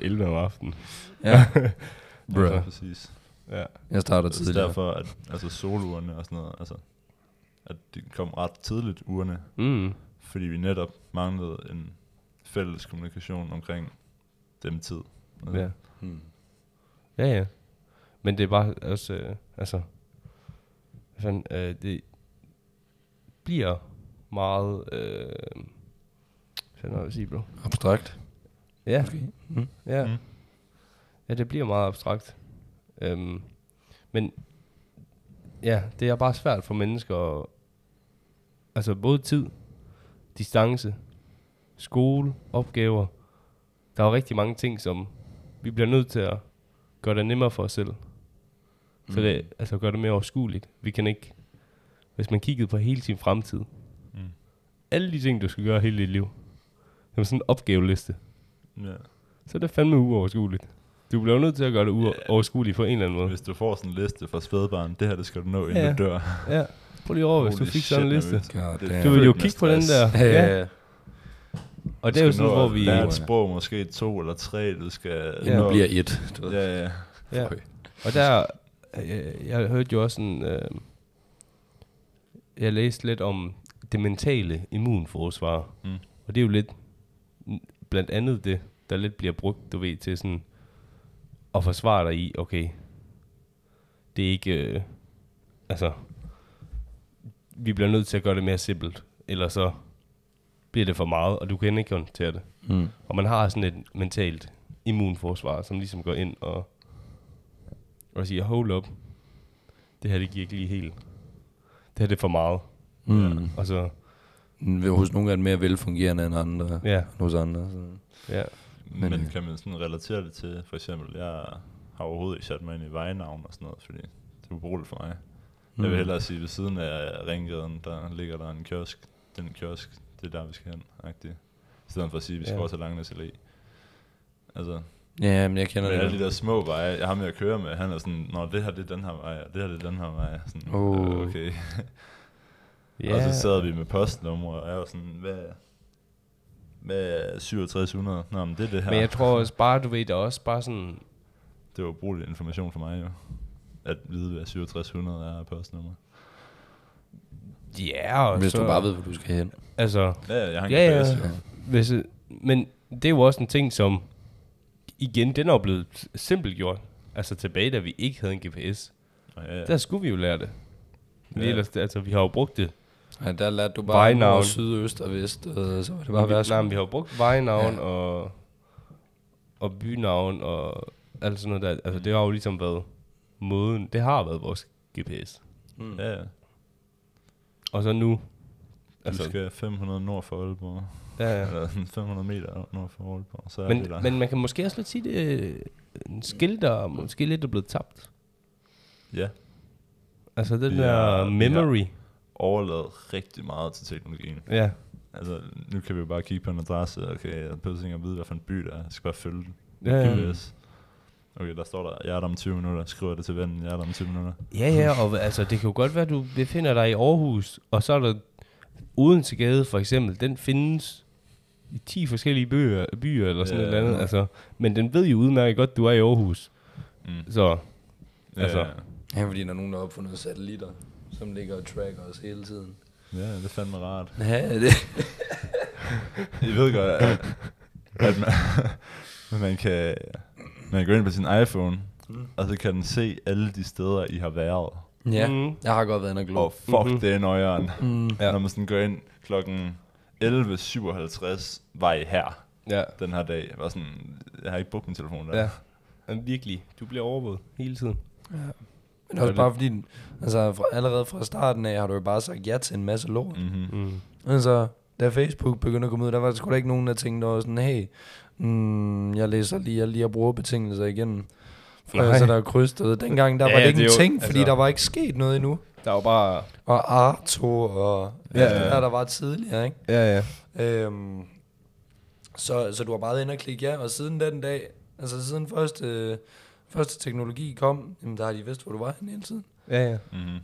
11 om aftenen. ja. Bro. Bruh. præcis. Ja. Jeg starter Det er tidligere. derfor, at altså, solurene og sådan noget, altså, at de kom ret tidligt, urene, Mm. fordi vi netop manglede en fælles kommunikation omkring dem tid. Altså, Ja. Hmm. ja, ja. Men det er bare også, øh, altså, fanden, øh, det bliver meget, øh, hvad at sige, bro? Abstrakt. Ja, Måske. Mm. ja. Mm. Ja, det bliver meget abstrakt. Øhm, men ja, det er bare svært for mennesker. at- Altså både tid, distance, skole, opgaver. Der er jo rigtig mange ting, som vi bliver nødt til at gøre det nemmere for os selv. Så det, altså gør det mere overskueligt. Vi kan ikke, hvis man kiggede på hele sin fremtid, Mm. alle de ting, du skal gøre hele dit liv, det var sådan en opgaveliste, Ja. så er det fandme uoverskueligt. Du bliver nødt til at gøre det uoverskueligt på en eller anden måde. Hvis du får sådan en liste fra spædbarn, det her, det skal du nå, inden Ja. du dør. Ja, prøv lige over, hvis du fik sådan en liste. God Det er Du vil jo kigge på den der. Ja, Ja. ja. Og det er jo sådan, hvor at vi... lære et sprog, måske to eller tre, du skal... Ja. Nu bliver et. Du. Ja, ja. Ja. Føj. Og der, jeg, jeg hørte jo også en, øh, jeg læste lidt om det mentale immunforsvar. Mm. Og det er jo lidt, blandt andet det, der lidt bliver brugt, du ved, til sådan at forsvare dig i, okay, det er ikke, øh, altså, vi bliver nødt til at gøre det mere simpelt, ellers så bliver det for meget, og du kan ikke håndtere det. Mm. Og man har sådan et mentalt immunforsvar, som ligesom går ind og, og siger, hold up, det her det giver ikke lige helt. Det her det er for meget. Mm. Og så, Ja. Hos nogle er det mere velfungerende end andre. ja, end Hos andre. Så. ja. Men, Men, kan man sådan relatere det til, for eksempel, jeg har overhovedet ikke sat mig ind i vejnavn og sådan noget, fordi det er ubrugeligt for mig. Mm. Jeg vil hellere sige, ved siden af ringgaden, der ligger der en kiosk. Den kiosk, det er der, vi skal hen, agtigt. I stedet for at sige, at vi skal Ja. over til Langnes Allé. Altså, Ja, men jeg kender med det. alle de der små veje, jeg har med at køre med, han er sådan, Nå, det her det er den her vej, og det her det er den her vej. Sådan, Oh. øh, okay. ja. Og så sad vi med postnumre, og jeg var sådan, hvad, hvad er 6700? Nå, men det er det her. Men jeg tror også bare, du ved, er også bare sådan, Det var brugelig information for mig jo. At vide, hvad 6700 er af postnummer. ja, og Hvis så, du bare ved, hvor du skal hen. Altså, Ja, jeg har en Ja, ja. GPS, jo. hvis, men det er jo også en ting, som, igen, den er jo blevet simpelt gjort. Altså tilbage, da vi ikke havde en GPS. Ja, ja. Der skulle vi jo lære det. Ja. Ja. Ellers, altså, vi har jo brugt det. Ja, der lærte du bare Vejnavn. nord, syd, øst og vest, og så var det bare vi, værst. nej, men vi har jo brugt vejnavn Ja. ja. og, og bynavn og alt sådan noget der. Altså, det har jo ligesom været måden. Det har været vores GPS. Mm. ja, ja. Og så nu. Du Altså, skal 500 nord for Aalborg. Ja, ja. Eller sådan 500 meter nord for Aalborg. Så Men, men man kan måske også lidt sige, det en skill, der måske lidt er blevet tabt. ja, Altså den Vi der har- vi memory. overladet rigtig meget til teknologien. Ja. Altså, nu kan vi jo bare kigge på en adresse. Okay, jeg behøver ikke at vide, hvad for en by der er. Jeg skal bare følge den. Ja, ja. GPS. Okay, der står der, jeg er der om 20 minutter. Skriver det til vennen, jeg er der om 20 minutter. Ja, ja, og altså, det kan jo godt være, at du befinder dig i Aarhus, og så er der Odense Gade for eksempel, den findes i 10 forskellige byer, byer eller sådan Ja, ja, et eller andet. ja. Altså, men den ved jo udmærket godt, at du er i Aarhus. Mm. Så, Ja, Altså. ja. Ja, fordi der er nogen, der har opfundet satellitter, som ligger og tracker os hele tiden. ja, det er fandme rart. Ja, det. I ved godt, at, at man, man kan man kan gå ind på sin iPhone, Mm. og så kan den se alle de steder, I har været. Ja, Mm. jeg har godt været inde og glo. Og fuck, Mhm. det er nøjeren. Mm. Ja. Ja. Når man sådan går ind klokken 11.57, var I her ja, den her dag. Jeg var sådan, jeg har ikke brugt min telefon der. ja. Men virkelig, du bliver overvåget hele tiden. Men også bare fordi, altså fra, allerede fra starten af har du jo bare sagt ja til en masse lort. Mm-hmm. Mm. Altså, da Facebook begyndte at komme ud, der var der sgu da ikke nogen, der tænkte over sådan, hey, mm, jeg læser lige alle de her brugerbetingelser igen. For Nej. jeg så der er kryds, du ved. Dengang, der Ja, var det ja, ikke det en jo- ting, fordi altså- der var ikke sket noget endnu. Der er jo bare... Og Arto og Ja, ja, ja. det der, der var tidligere, ikke? Ja, ja. Øhm, så, så du har bare inde og klikke ja, og siden den dag, altså siden første, første teknologi kom, jamen der har de vidst, hvor du var hele tiden. Ja, ja. Mm-hmm.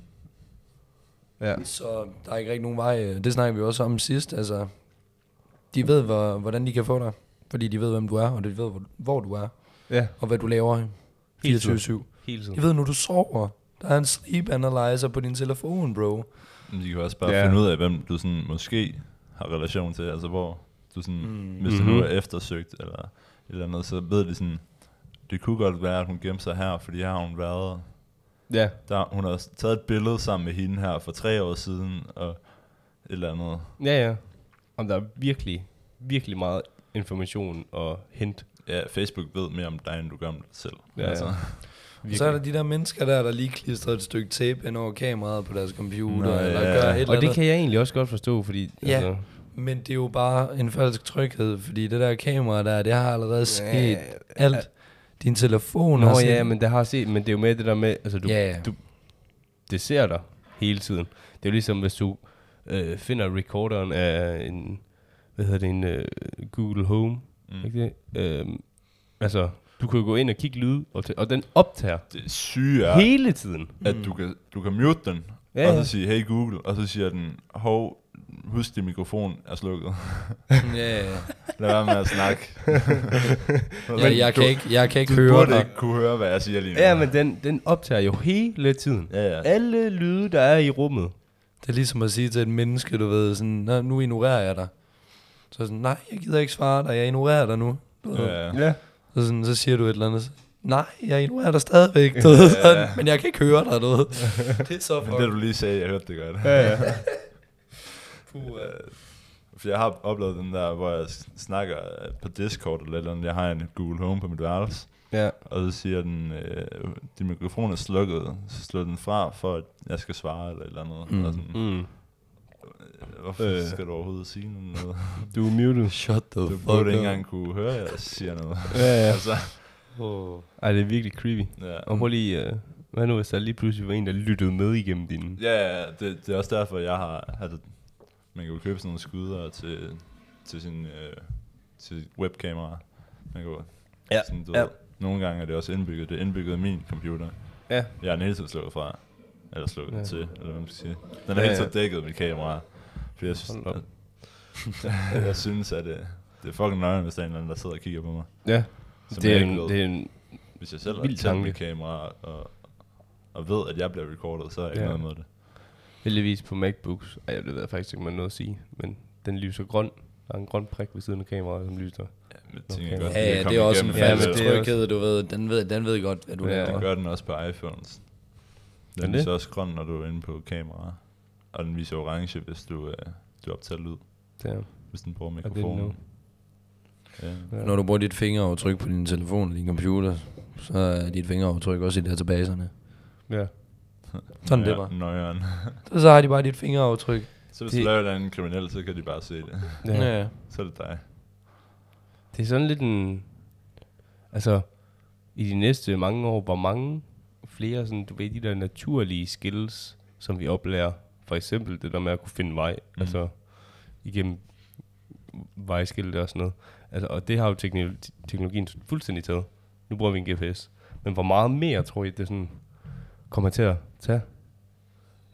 ja. Så der er ikke rigtig nogen vej, øh, det snakker vi også om sidst, altså de ved, hvor, hvordan de kan få dig, fordi de ved, hvem du er, og de ved, hvor, hvor du er, Ja, og hvad du laver Hele 24-7. hele tiden. De ved, når du sover, der er en sleep analyzer på din telefon, bro. Men de kan også bare ja. finde ud af, hvem du sådan måske har relation til. Altså hvor du sådan, Mm. hvis du Mhm. er eftersøgt eller et eller andet, så ved de sådan, det kunne godt være, at hun gemte sig her, fordi her har hun været. Ja, Der, hun har taget et billede sammen med hende her for tre år siden, og et eller andet. ja, ja. Om der er virkelig, virkelig meget information og hint. Ja, Facebook ved mere om dig, end du gør om dig selv. Ja, ja. Og så er der de der mennesker der, der lige klistrer et stykke tape ind over kameraet på deres computer, Nå, eller ja. gør et eller Og det kan jeg egentlig også godt forstå, fordi... Ja. Altså, Men det er jo bare en falsk tryghed, fordi det der kamera der, det har allerede sket alt. Din telefon Nå har set- ja, men det har set, men det er jo med det der med, altså du, Ja, ja. du det ser dig hele tiden. Det er jo ligesom, hvis du øh, finder recorderen af en, hvad hedder det, en øh, Google Home, mm. ikke det? Øhm, altså, du kan gå ind og kigge lyd, og, og den optager Det syge er, ja. hele tiden. at du kan, du kan mute den, Ja, ja, og ja. så sige, hey Google, og så siger den, hov, husk, din mikrofon er slukket. ja, ja. Lad være med at snakke. ja jeg, kan ikke, jeg kan ikke du høre burde dig. ikke kunne høre, hvad jeg siger lige nu. Ja, men den, den optager jo hele tiden. Ja, ja. Alle lyde, der er i rummet. Det er ligesom at sige til et menneske, du ved, sådan, "Nå, nu ignorerer jeg dig. Så sådan, nej, jeg gider ikke svare dig, jeg ignorerer dig nu. Du. Ja, ja. Ja. Så, sådan, så siger du et eller andet, nej, jeg ignorerer dig stadigvæk, du ved, sådan, men jeg kan ikke høre dig, du ved. Det er så Men fuck. det du lige sagde, jeg hørte det godt. Ja, ja. Puh, ja. For jeg har oplevet den der, hvor jeg snakker øh, på Discord eller eller andet. Jeg har en Google Home på mit værelse. ja. Og så siger den, øh, din mikrofon er slukket. Så slår den fra, for at jeg skal svare eller et eller andet. Mm. Og sådan, Mm. Hvorfor Øh. skal du overhovedet sige noget? Du er muted. Shut the Du fuck burde up. ikke engang kunne høre, at jeg siger noget. Ja, ja. altså, Oh. Ej, det er virkelig creepy. ja. Og prøv lige, uh, hvad nu hvis der lige pludselig var en, der lyttede med igennem din... Ja, ja, det, det er også derfor, jeg har... Altså, man kan jo købe sådan nogle skyder til, til sin øh, til webkamera. Man kan jo, Ja, sådan, du ja. ved, nogle gange er det også indbygget. Det er indbygget i min computer. Ja. Jeg er den hele tiden slukket fra. Eller slukket Ja. til, eller hvad man skal sige. Den er Ja, hele ja. tiden dækket mit kamera. Fordi jeg synes, at, jeg synes at det, det er fucking nøjere, hvis der er en eller anden, der sidder og kigger på mig. Ja, Som det er, en, ved. det er en... Hvis jeg selv har vild tændt tanke. mit kamera og, og ved, at jeg bliver recordet, så er jeg ikke Ja. noget med det. Heldigvis på MacBooks, ej, det ved jeg faktisk ikke, man noget at sige, men den lyser grøn. Der er en grøn prik ved siden af kameraet, som lyser. Ja, men det Okay. tænker godt, Ja, vi kan ja, det er også en igennem. Ja, falsk det er tryghed, du ved. Den ved, den ved godt, hvad du Ja. laver. Det gør den også på iPhones. Er Den det? viser også grøn, når du er inde på kamera. Og den viser orange, hvis du, øh, du optager lyd. Der. Hvis den bruger mikrofonen. Ja. Ja. Når du bruger dit fingeraftryk på din telefon eller din computer, så er dit fingeraftryk også i databaserne. Ja. Sådan det var. Nøjeren. Så har de bare dit fingeraftryk. Så hvis Det- du laver andet kriminel, så kan de bare se det. ja. Ja. Så er det dig. Det er sådan lidt en... Altså, i de næste mange år, hvor mange flere sådan, du ved, de der naturlige skills, som vi oplærer. For eksempel det der med at kunne finde vej, mm. altså igennem vejskilte og sådan noget. Altså, og det har jo teknologi, teknologien fuldstændig taget. Nu bruger vi en GPS. Men hvor meget mere, tror I, det sådan kommer til at tage?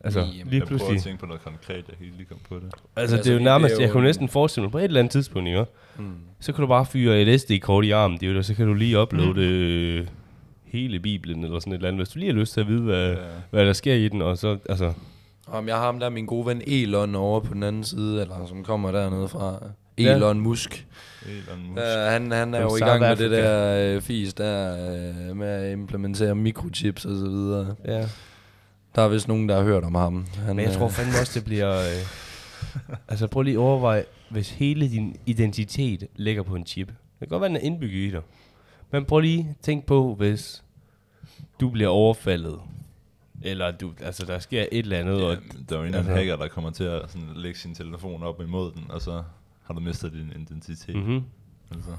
Altså, Jamen, lige jeg prøver pludselig. at tænke på noget konkret, jeg ikke lige komme på det. Altså, Altså, det er jo nærmest, bliver jo jeg kunne en- næsten forestille mig på et eller andet tidspunkt, ikke? Mm. Så kan du bare fyre et SD-kort i armen, det er jo, så kan du lige uploade øh, hele Bibelen eller sådan et eller andet, hvis du lige har lyst til at vide, hvad, Ja. hvad der sker i den, og så, altså, Om jeg har ham der, min gode ven Elon over på den anden side, eller som kommer dernede fra. Ja. Elon Musk. Elon Musk. Uh, han, han er From jo i gang med det Africa. der øh, fis der øh, med at implementere mikrochips og så videre. ja. Der er vist nogen, der har hørt om ham. Han, Men jeg tror øh, fandme også, det bliver, øh, altså prøv lige at overveje, hvis hele din identitet ligger på en chip. Det kan godt være, den er indbygget i dig. Men prøv lige at tænke på, hvis du bliver overfaldet, eller du, altså der sker et eller andet, Ja, og der er jo en altså- hacker, der kommer til at sådan, lægge sin telefon op imod den, og så har du mistet din identitet. mm-hmm. Altså.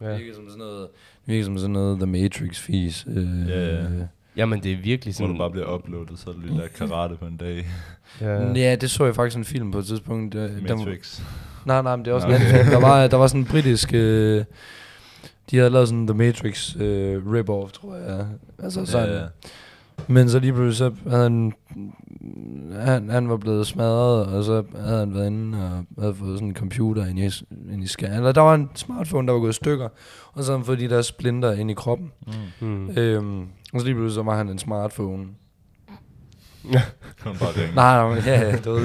Det ja. virker som sådan noget, det virker som sådan noget The Matrix fis. Øh, Ja, ja. Jamen det er virkelig Hvor sådan, du bare bliver uploadet, så er lige lært karate på en dag. ja, Ja, det så jeg faktisk en film på et tidspunkt. Øh, den- Matrix. Nej, nej, men det er også Nå, en anden okay. film. Der var, der var sådan en britisk... Øh, de havde lavet sådan The Matrix øh, rip-off, tror jeg. Altså sådan. Ja, ja. Men så lige pludselig, så havde han, han, han var blevet smadret, og så havde han været inde og havde fået sådan en computer ind i, ind i skærmen. Eller der var en smartphone, der var gået i stykker, og så havde han fået de der splinter ind i kroppen. Mm. mm. Øhm, og så lige pludselig, så var han en smartphone. Kan man bare ringe. Nej, nej, ja, ja, det var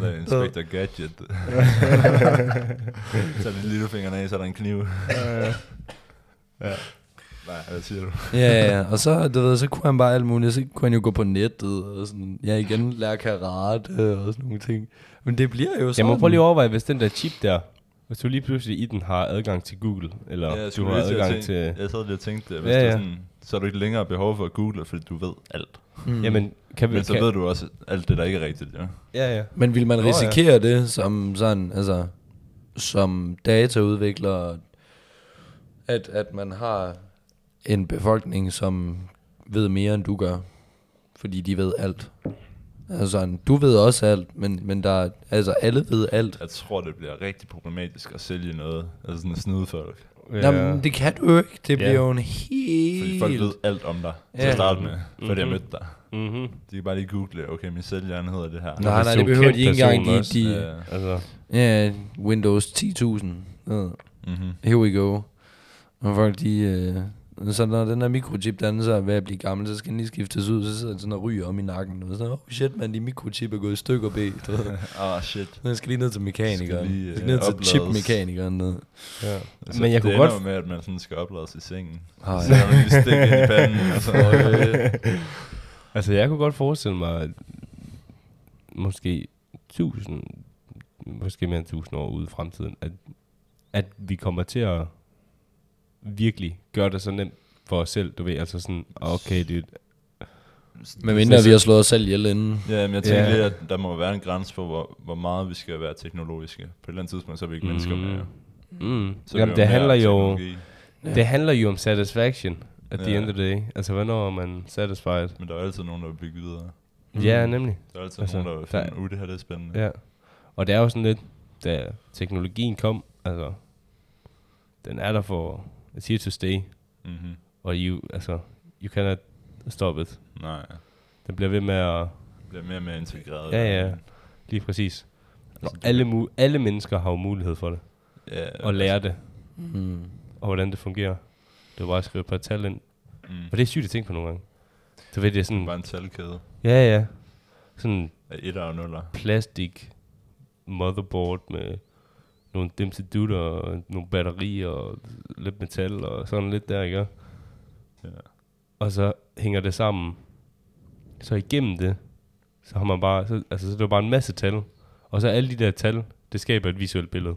der Inspector Gadget. så er det lillefingeren af, så er der en kniv. ja. Nej, hvad siger du? Ja, ja, og så, du ved, så kunne han bare alt muligt, så kunne han jo gå på nettet, og sådan, ja, igen lære karate og sådan nogle ting. Men det bliver jo Jeg sådan. må prøve lige at overveje, hvis den der chip der, hvis du lige pludselig i den har adgang til Google, eller jeg du har lige til at adgang tænke- til... Jeg sad lige og tænkte, hvis Ja, ja, ja. ja. sådan, så har du ikke længere behov for at google, fordi du ved alt. Mm. Jamen, kan vi... Men så kan, ved du også alt det, der ikke er rigtigt, ja. Ja, ja. Men vil man Nå, ja. risikere det som sådan, altså, som dataudvikler, at, at man har en befolkning, som ved mere, end du gør? Fordi de ved alt. Altså, du ved også alt, men, men der, er- altså, alle ved alt. Jeg tror, det bliver rigtig problematisk at sælge noget. Altså sådan at snyde folk. ja. Ja. Jamen, det kan du jo ikke. Det bliver jo en Fordi helt... folk ved alt om dig til Ja. at starte med, før de har Mhm. mødt dig. Mm-hmm. De kan bare lige google, okay, min sælger, han hedder det her. Nej, nej, det behøver de ikke engang. De, de, Ja. Altså, ja, Windows 10.000. Uh, Mm-hmm. here we go. Og folk, de... Øh, så når den der mikrochip, der så er ved at blive gammel, så skal den lige skiftes ud, så sidder den sådan og ryger om i nakken. Og sådan, oh shit, man, de mikrochip er gået i stykker, B. Ved. Ah, shit. Den skal lige ned til mekanikeren. Skal lige, Skal øh, lige ned til chipmekanikeren ned. ja. Altså, Men jeg kunne det godt... jo med, at man sådan skal oplades i sengen. Ej. Så kan man lige stikke ind i panden. Og så, øh, Altså, jeg kunne godt forestille mig, at måske tusind, måske mere end tusind år ude i fremtiden, at, at vi kommer til at virkelig gøre det så nemt for os selv, du ved, altså sådan, okay, det Men mindre vi har slået os selv ihjel inden. Ja, men jeg tænker Ja. lige, at der må være en grænse for, hvor, hvor meget vi skal være teknologiske. På et eller andet tidspunkt, så er vi ikke Mhm. mennesker mere. mm, Så jamen, det handler jo. Ja. det handler jo om satisfaction at the Ja. end of the day. Altså, hvornår er man satisfied? Men der er altid nogen, der vil bygge videre. Mm. Ja, nemlig. Der er altid Altså, nogen, der vil der- finde, uh, det her det er spændende. Ja. Og det er jo sådan lidt, da teknologien kom, altså, den er der for, it's here to stay, Mm-hmm. og you, altså, you cannot stop it. Nej, Den bliver ved med at, det bliver mere og mere integreret. Ja, ja. lige præcis. Altså, alle, mu- alle mennesker har jo mulighed for det, ja, og lære det, Mm. og hvordan det fungerer. Det er bare at skrive et par tal ind. Mm. Og det er sygt at tænke på nogle gange. Så ved det er sådan, Bare en talkæde ja ja, sådan etter og nuller. plastik motherboard med nogle dimsedutter og nogle batterier og lidt metal og sådan lidt der, ikke? Ja. Og så hænger det sammen. Så igennem det, så har man bare, så, altså så er det bare en masse tal. Og så alle de der tal, det skaber et visuelt billede.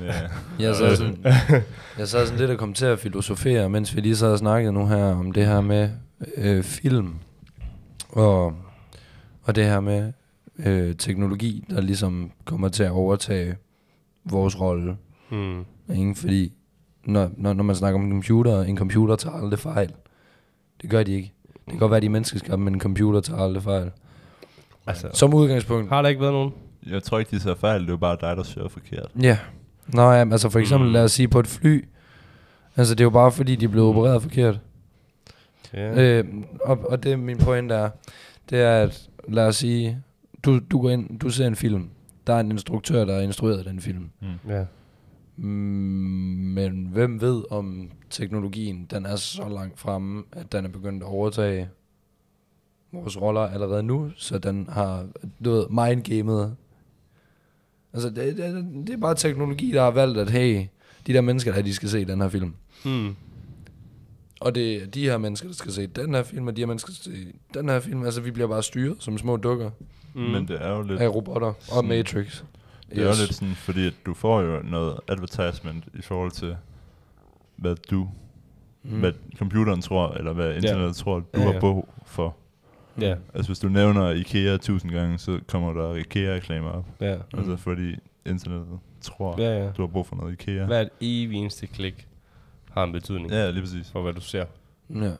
Ja. Jeg sad sådan, jeg sad sådan lidt og kom til at filosofere, mens vi lige sad og snakkede nu her om det her med øh, film og, og det her med øh, teknologi, der ligesom kommer til at overtage vores rolle. Hmm. Ikke? Fordi når, når, når man snakker om computer, en computer tager aldrig fejl. Det gør de ikke. Det kan godt være, at de er menneskeskabte, men en computer tager aldrig fejl. Altså, Som udgangspunkt. har der ikke været nogen? Jeg tror ikke, de ser fejl. Det er jo bare dig, der søger forkert. Ja. Nå ja, altså for eksempel Mm. lad os sige på et fly. Altså det er jo bare fordi, de blev opereret forkert. Ja. Øh, og, og det min pointe er, det er at, lad os sige, du, du går ind, du ser en film. Der er en instruktør, der har instrueret den film. Mm. ja. Mm, men hvem ved om teknologien, den er så langt fremme, at den er begyndt at overtage vores roller allerede nu, så den har, du ved, mindgamet. Altså, det, det, det er bare teknologi, der har valgt, at hey, de der mennesker, der de skal se den her film. Hmm. Og det er de her mennesker, der skal se den her film, og de her mennesker, der skal se den her film. Altså, vi bliver bare styret som små dukker Mm. Men det er jo lidt... af robotter og Sådan- Matrix. Det er jo lidt sådan, fordi at du får jo noget advertisement i forhold til, hvad du, Mm. mm. hvad computeren tror, eller hvad internettet tror, du Ja, har ja. behov for. Ja, Altså hvis du nævner IKEA tusind gange, så kommer der IKEA-reklamer op. ja. Mm. Altså fordi internettet tror, Ja, ja. du har brug for noget IKEA. Hvert evig eneste klik har en betydning Ja, lige præcis. for, hvad du ser. Ja. Det er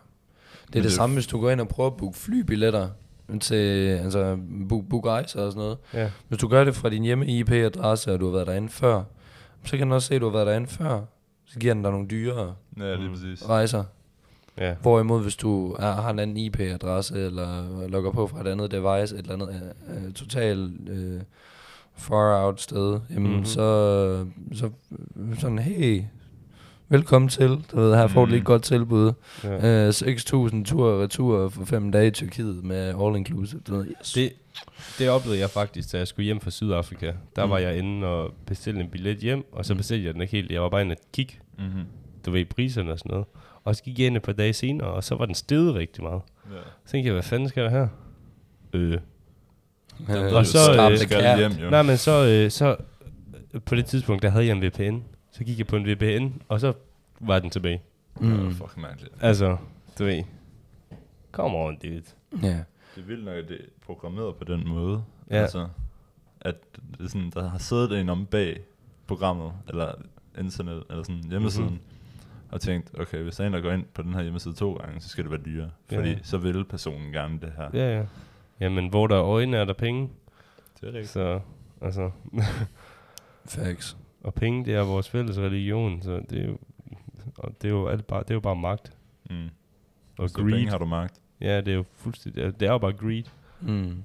det det samme, hvis du går ind og prøver at booke flybilletter til, altså book, book rejser og sådan noget. Ja. Hvis du gør det fra din hjemme IP-adresse, og du har været derinde før, så kan den også se, at du har været derinde før. Så giver den dig nogle dyrere Ja, lige præcis. rejser. Ja. Hvorimod, hvis du er, har en anden IP-adresse, eller logger på fra et andet device, et eller andet uh, totalt uh, far out sted, jamen Mhm. mm-hmm. så, så sådan, hey, velkommen til. Du ved, her får du lige et Mhm. godt tilbud. ja. Uh, 6.000 tur og retur for fem dage i Tyrkiet med all inclusive. Du ved, yes. Det, det oplevede jeg faktisk, da jeg skulle hjem fra Sydafrika. Der Mm. var jeg inde og bestilte en billet hjem, og så Mm. bestilte jeg den ikke helt. Jeg var bare inde og kigge, Mm-hmm. du ved, priserne og sådan noget. Og så gik jeg ind et par dage senere, og så var den steget rigtig meget. Ja. Så tænkte jeg, hvad fanden skal der her? Øh. Øh, Og så, øh, hjem, jo. Nej, men så, øh, så øh, på det tidspunkt, der havde jeg en VPN. Så gik jeg på en VPN, og så var den tilbage. Mm. Det er fucking mærkeligt. Altså, du ved. Come on, dude. Ja. Det er vildt nok, at det er programmeret på den måde. Ja. Altså, at det sådan, der har siddet en om bag programmet, eller internet, eller sådan hjemmesiden, Mhm. mm-hmm. og tænkt, okay, hvis der er en, der går ind på den her hjemmeside to gange, så skal det være dyrere. Ja. Fordi så vil personen gerne det her. Ja, ja. Jamen, hvor der er øjne, er der penge. Det er rigtigt. Så, altså, Facts. Og penge, det er vores fælles religion, så det er jo, og det er jo, alt bare, det er jo bare magt. Mm. Og så penge greed. har du magt. Ja, det er jo fuldstændig, det er jo bare greed. Mm.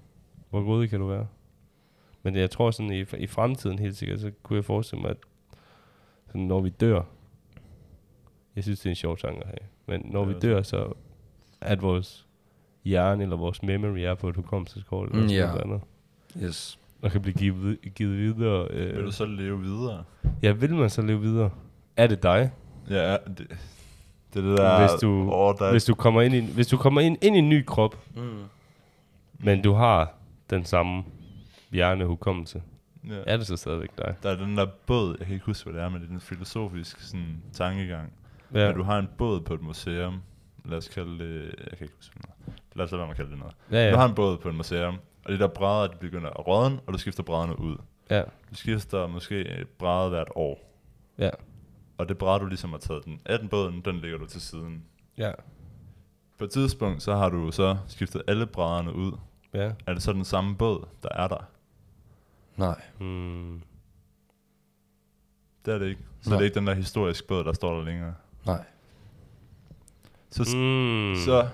Hvor grådig kan du være? Men jeg tror sådan, i, i fremtiden helt sikkert, så kunne jeg forestille mig, at sådan, når vi dør, jeg synes, det er en sjov tanke at have, men når Ja, vi dør, så at vores hjerne eller vores memory er på et hukommelseskort, eller Mm, sådan ja. noget andet, Yes. Og kan blive givet, givet videre. Øh. Vil du så leve videre? ja, vil man så leve videre? Er det dig? Ja, det, det er det der... Hvis du- Åh, der er, Hvis du kommer ind i, en- hvis du kommer ind, ind i en ny krop, Mm. men du har den samme hjernehukommelse, ja. er det så stadigvæk dig? Der er den der båd, jeg kan ikke huske, hvad det er, men det er en filosofisk sådan, tankegang. Ja. At du har en båd på et museum. Lad os kalde det... Jeg kan ikke huske noget. Lad os lade være med at kalde det noget. ja, Ja. Du har en båd på et museum, og de der brædder, de begynder at rådne, og du skifter brædderne ud. ja, Du skifter måske et brædde hvert år. ja, Og det brædde, du ligesom har taget den af den båden, den lægger du til siden. ja, På et tidspunkt, så har du så skiftet alle brædderne ud. ja. Er det så den samme båd, der er der? Nej. Hmm. Det er det ikke. Så Nej. det er ikke den der historiske båd, der står der længere. Nej. Så, Mm. så,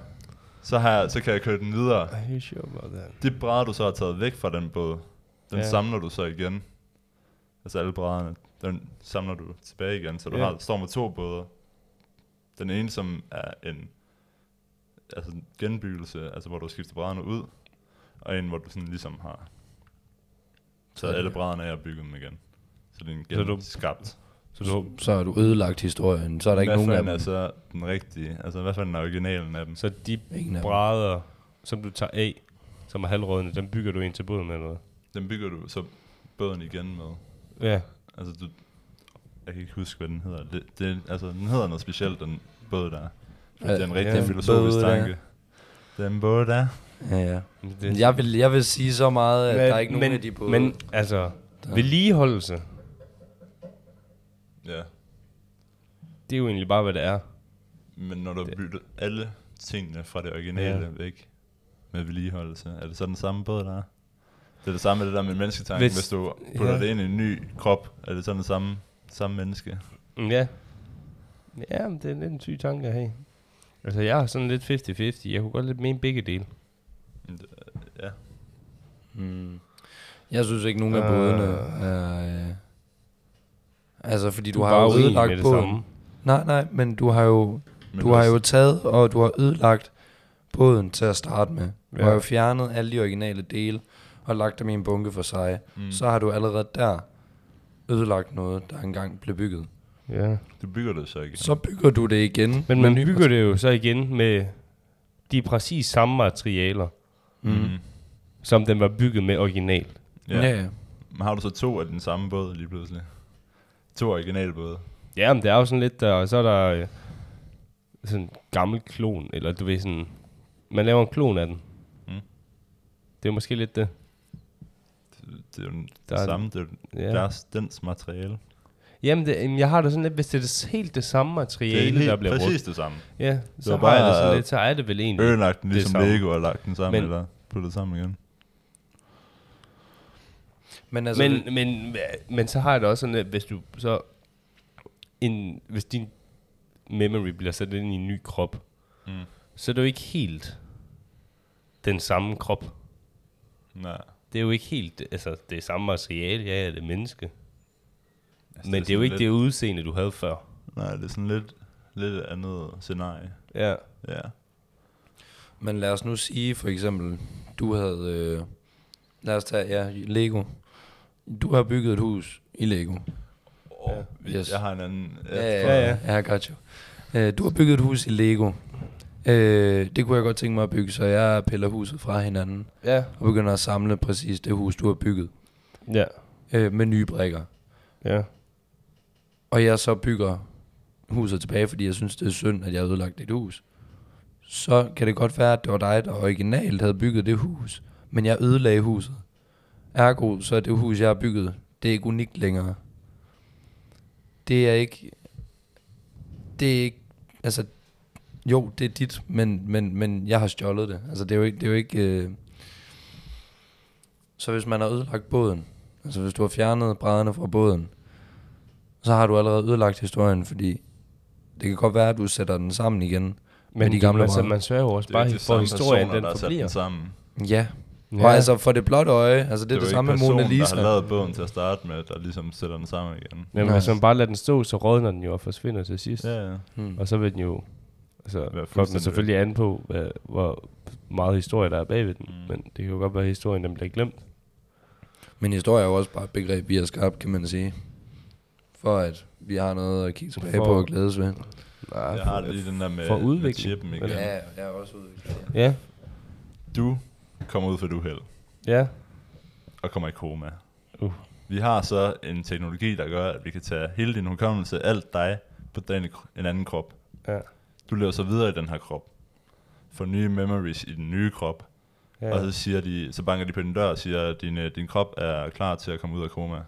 så, har jeg, så kan jeg køre den videre. Are you sure about that? Det brædder, du så har taget væk fra den båd, den ja. samler du så igen. Altså alle brædderne, den samler du tilbage igen, så du Ja. har, står med to båder. Den ene, som er en altså en genbyggelse, altså hvor du skifter brædderne ud, og en, hvor du sådan ligesom har taget alle brædderne af og bygget dem igen. Så det er en genskabt. Så du, Så har du ødelagt historien. Så er der ikke nogen af dem. er så den rigtige? Altså hvad fanden er originalen af dem? så de Ingen af dem. brædder, som du tager af, som er halvrådende, dem bygger du ind til båden med eller hvad? Den bygger du så båden igen med. Ja, Altså, du, jeg kan ikke huske, hvad den hedder. Det, det, altså, den hedder noget specielt, den båd der. Ja, det er en rigtig ja, ja, filosofisk båd der. tanke. Den båd der. Ja, ja. men det, Jeg vil, jeg vil sige så meget, at men, der er ikke nogen men, af de både. Men altså, vedligeholdelse, Ja. det er jo egentlig bare, hvad det er. Men når du har Det- byttet alle tingene fra det originale Ja. væk med vedligeholdelse, er det så den samme båd, der er? Det er det samme med det der med mennesketanken. Hvis- Hvis, du putter ja. det ind i en ny krop, er det så den samme, samme menneske? Mm, Ja. Ja, men det er lidt en syg tanke at have. Altså, jeg er sådan lidt 50-50. Jeg kunne godt lidt mene begge dele. Ja. Mm. Jeg synes ikke, nogen af Øh. bådene er... Øh, altså, fordi du, er har jo ødelagt med det båden. samme. Nej, nej, men du har jo, Men du har også- jo taget, og du har ødelagt båden til at starte med. Du Ja. har jo fjernet alle de originale dele, og lagt dem i en bunke for sig. Mm. Så har du allerede der ødelagt noget, der engang blev bygget. Ja. Du bygger det så ikke. Så bygger du det igen. Men man bygger det jo så igen med de præcis samme materialer, Mm. Mm. som den var bygget med original. Ja. ja, ja. Men har du så to af den samme båd lige pludselig? To originale både. Ja, men det er jo sådan lidt der, og så er der øh, sådan en gammel klon, eller du ved sådan, man laver en klon af den. Mm. Det er måske lidt det. Det, det er jo Der er- samme, det er Ja. deres, dens materiale. Jamen, det, jamen, jeg har det sådan lidt, hvis det er det, helt det samme materiale, der bliver præcis brugt. det samme. Ja, så var har jeg det bare, sådan øh, lidt, så er det vel egentlig. Ødelagt den det ligesom samme. Lego og lagt den sammen, Men- eller puttet sammen igen. Men altså, men, men, men så har jeg det også sådan, at hvis du så en, hvis din memory bliver sat ind i en ny krop, Mm. så er det jo ikke helt den samme krop. Nej. Det er jo ikke helt, altså det er samme materiale, ja, ja, det er menneske. Altså, Men det er jo sådan ikke lidt, det udseende, du havde før. Nej, det er sådan lidt, lidt et andet scenarie. Ja. Ja. Men lad os nu sige for eksempel, du havde, øh, lad os tage, ja, Lego. Du har bygget et hus i Lego. Oh, Yes. yes. Jeg har en anden... Ja, ja, ja, ja. ja. Jeg got you. Øh, du har bygget et hus i Lego. Øh, det kunne jeg godt tænke mig at bygge, så jeg piller huset fra hinanden Ja. og begynder at samle præcis det hus, du har bygget Ja. øh, med nye brikker. Ja. Og jeg så bygger huset tilbage, fordi jeg synes, det er synd, at jeg har ødelagt dit hus, så kan det godt være, at det var dig, der originalt havde bygget det hus, men jeg ødelagde huset. Ergo, så er det hus, jeg har bygget, det er ikke unikt længere. Det er ikke... Det er ikke... Altså, jo, det er dit, men, men, men jeg har stjålet det. Altså, det er jo ikke... Det er jo ikke øh... Så hvis man har ødelagt båden, altså hvis du har fjernet brædderne fra båden, så har du allerede ødelagt historien, fordi det kan godt være, at du sætter den sammen igen. Men de gamle gamle man, sørger jo også Det bare for historien, den der sat den forbliver. sammen. Ja. Ja. Og altså for det blotte øje, altså det er det, jo det samme med Mona personen, Lisa. der har lavet båden til at starte med, der ligesom sætter den sammen igen. Men Nej. hvis man bare lader den stå, så rådner den jo og forsvinder til sidst. Ja, ja. Hmm. Og så vil den jo... Altså, kommer selvfølgelig an på, hvad, hvor meget historie der er bagved den. Mm. Men det kan jo godt være, at historien den bliver glemt. Men historie er jo også bare et begreb, vi har skabt, kan man sige. For at vi har noget at kigge tilbage For- på og glædes ved. Nej, Jeg har lige den der med, for med udvikling. chippen igen. Ja, jeg er også udviklet. Ja, Du kommer ud for et uheld ja. og kommer i koma. Uh. Vi har så en teknologi, der gør, at vi kan tage hele din hukommelse, alt dig, på den, en anden krop. Ja. Du lever så videre i den her krop. Får nye memories i den nye krop. Ja. Ja, Og så, siger de, så banker de på din dør og siger, at din, øh, din krop er klar til at komme ud af koma.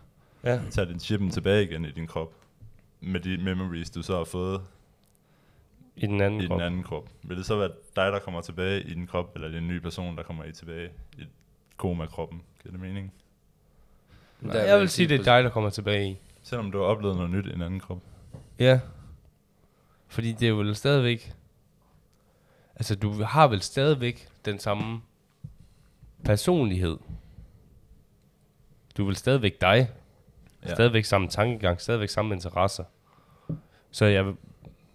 ja. Tag din chippen tilbage igen i din krop. Med de memories, du så har fået I den anden i krop. den anden krop. Vil det så være dig, der kommer tilbage i din krop, eller er det en ny person, der kommer i tilbage i koma-kroppen? Giver det mening? Nej, jeg vil sige, det er dig, der kommer tilbage i. Selvom du har oplevet noget nyt i en anden krop. Ja. Fordi det er jo stadigvæk... Altså, du har vel stadigvæk den samme personlighed. Du er vel stadigvæk dig. Ja. Stadigvæk samme tankegang, stadigvæk samme interesser. Så jeg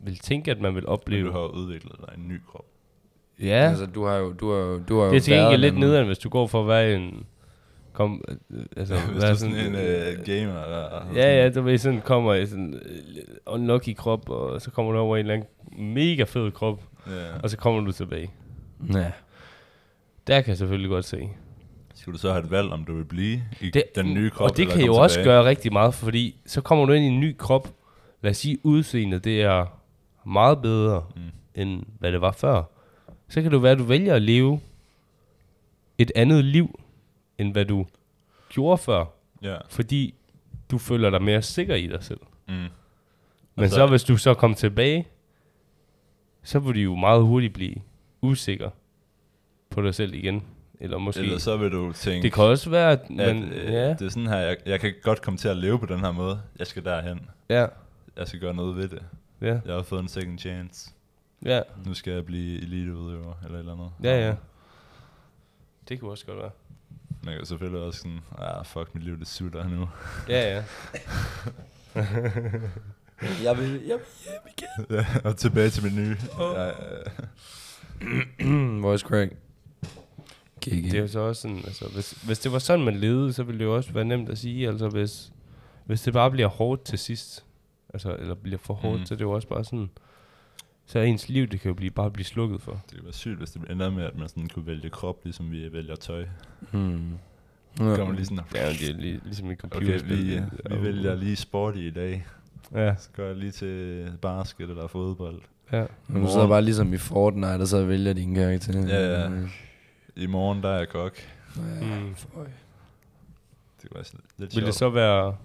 vil, tænke, at man vil Men opleve... du har udviklet dig en ny krop. Ja, Altså, du har jo, du har jo, du har det jo er til gengæld lidt en- nederen, hvis du går for at være en... Kom, øh, altså, Hvis du være er sådan en uh, gamer. Der, Ja, ja, du ved, sådan kommer i sådan uh, unlucky krop, og så kommer du over i en eller anden mega fed krop, ja. og så kommer du tilbage. Ja. Der kan jeg selvfølgelig godt se. Skulle du så have et valg, om du vil blive i Det, den nye krop? og det kan jo komme også tilbage? gøre rigtig meget, fordi så kommer du ind i en ny krop. Lad os sige, udseendet det er meget bedre, Mm. end hvad det var før. Så kan det være, at du vælger at leve et andet liv, end hvad du gjorde før. Ja. Fordi du føler dig mere sikker i dig selv. Mm. Men Og så, hvis du så kommer tilbage, så vil du jo meget hurtigt blive usikker på dig selv igen. Eller måske... Eller så vil du tænke, det kan også være, at at man... øh, ja, det er sådan her, jeg, jeg kan godt komme til at leve på den her måde. Jeg skal derhen. ja, Jeg skal gøre noget ved det. Ja, Jeg har fået en second chance. ja, Nu skal jeg blive eliteudøver, eller et eller andet. ja, ja. Det kunne også godt være. Man kan selvfølgelig også sådan, ah, fuck, mit liv det sutter nu. Ja, ja. Jeg vil, jeg ja, og tilbage til mit nye. Ja, øh, vil. Voice crack. Kigge. Det er jo så også sådan, altså, hvis, hvis det var sådan, man levede, så ville det jo også være nemt at sige, altså hvis, hvis det bare bliver hårdt til sidst, altså, eller bliver for hårdt, Mm. mm. så er det jo også bare sådan, så er ens liv, det kan jo blive, bare blive slukket for. det kunne være sygt, hvis det ender med, at man sådan kunne vælge krop, ligesom vi vælger tøj. Hmm. Ja. Ja. Kommer lige sådan, Det er jo det er lige, ligesom i okay, computerspil. vi, det- vi vælger lige sport i dag. Ja, Så går jeg lige til basket eller fodbold. ja. Men du sidder bare ligesom i Fortnite, og så vælger din karakter. Ja, ja. I morgen, der er jeg kok. Ja, Mm. Det kunne være sådan lidt Vil det så være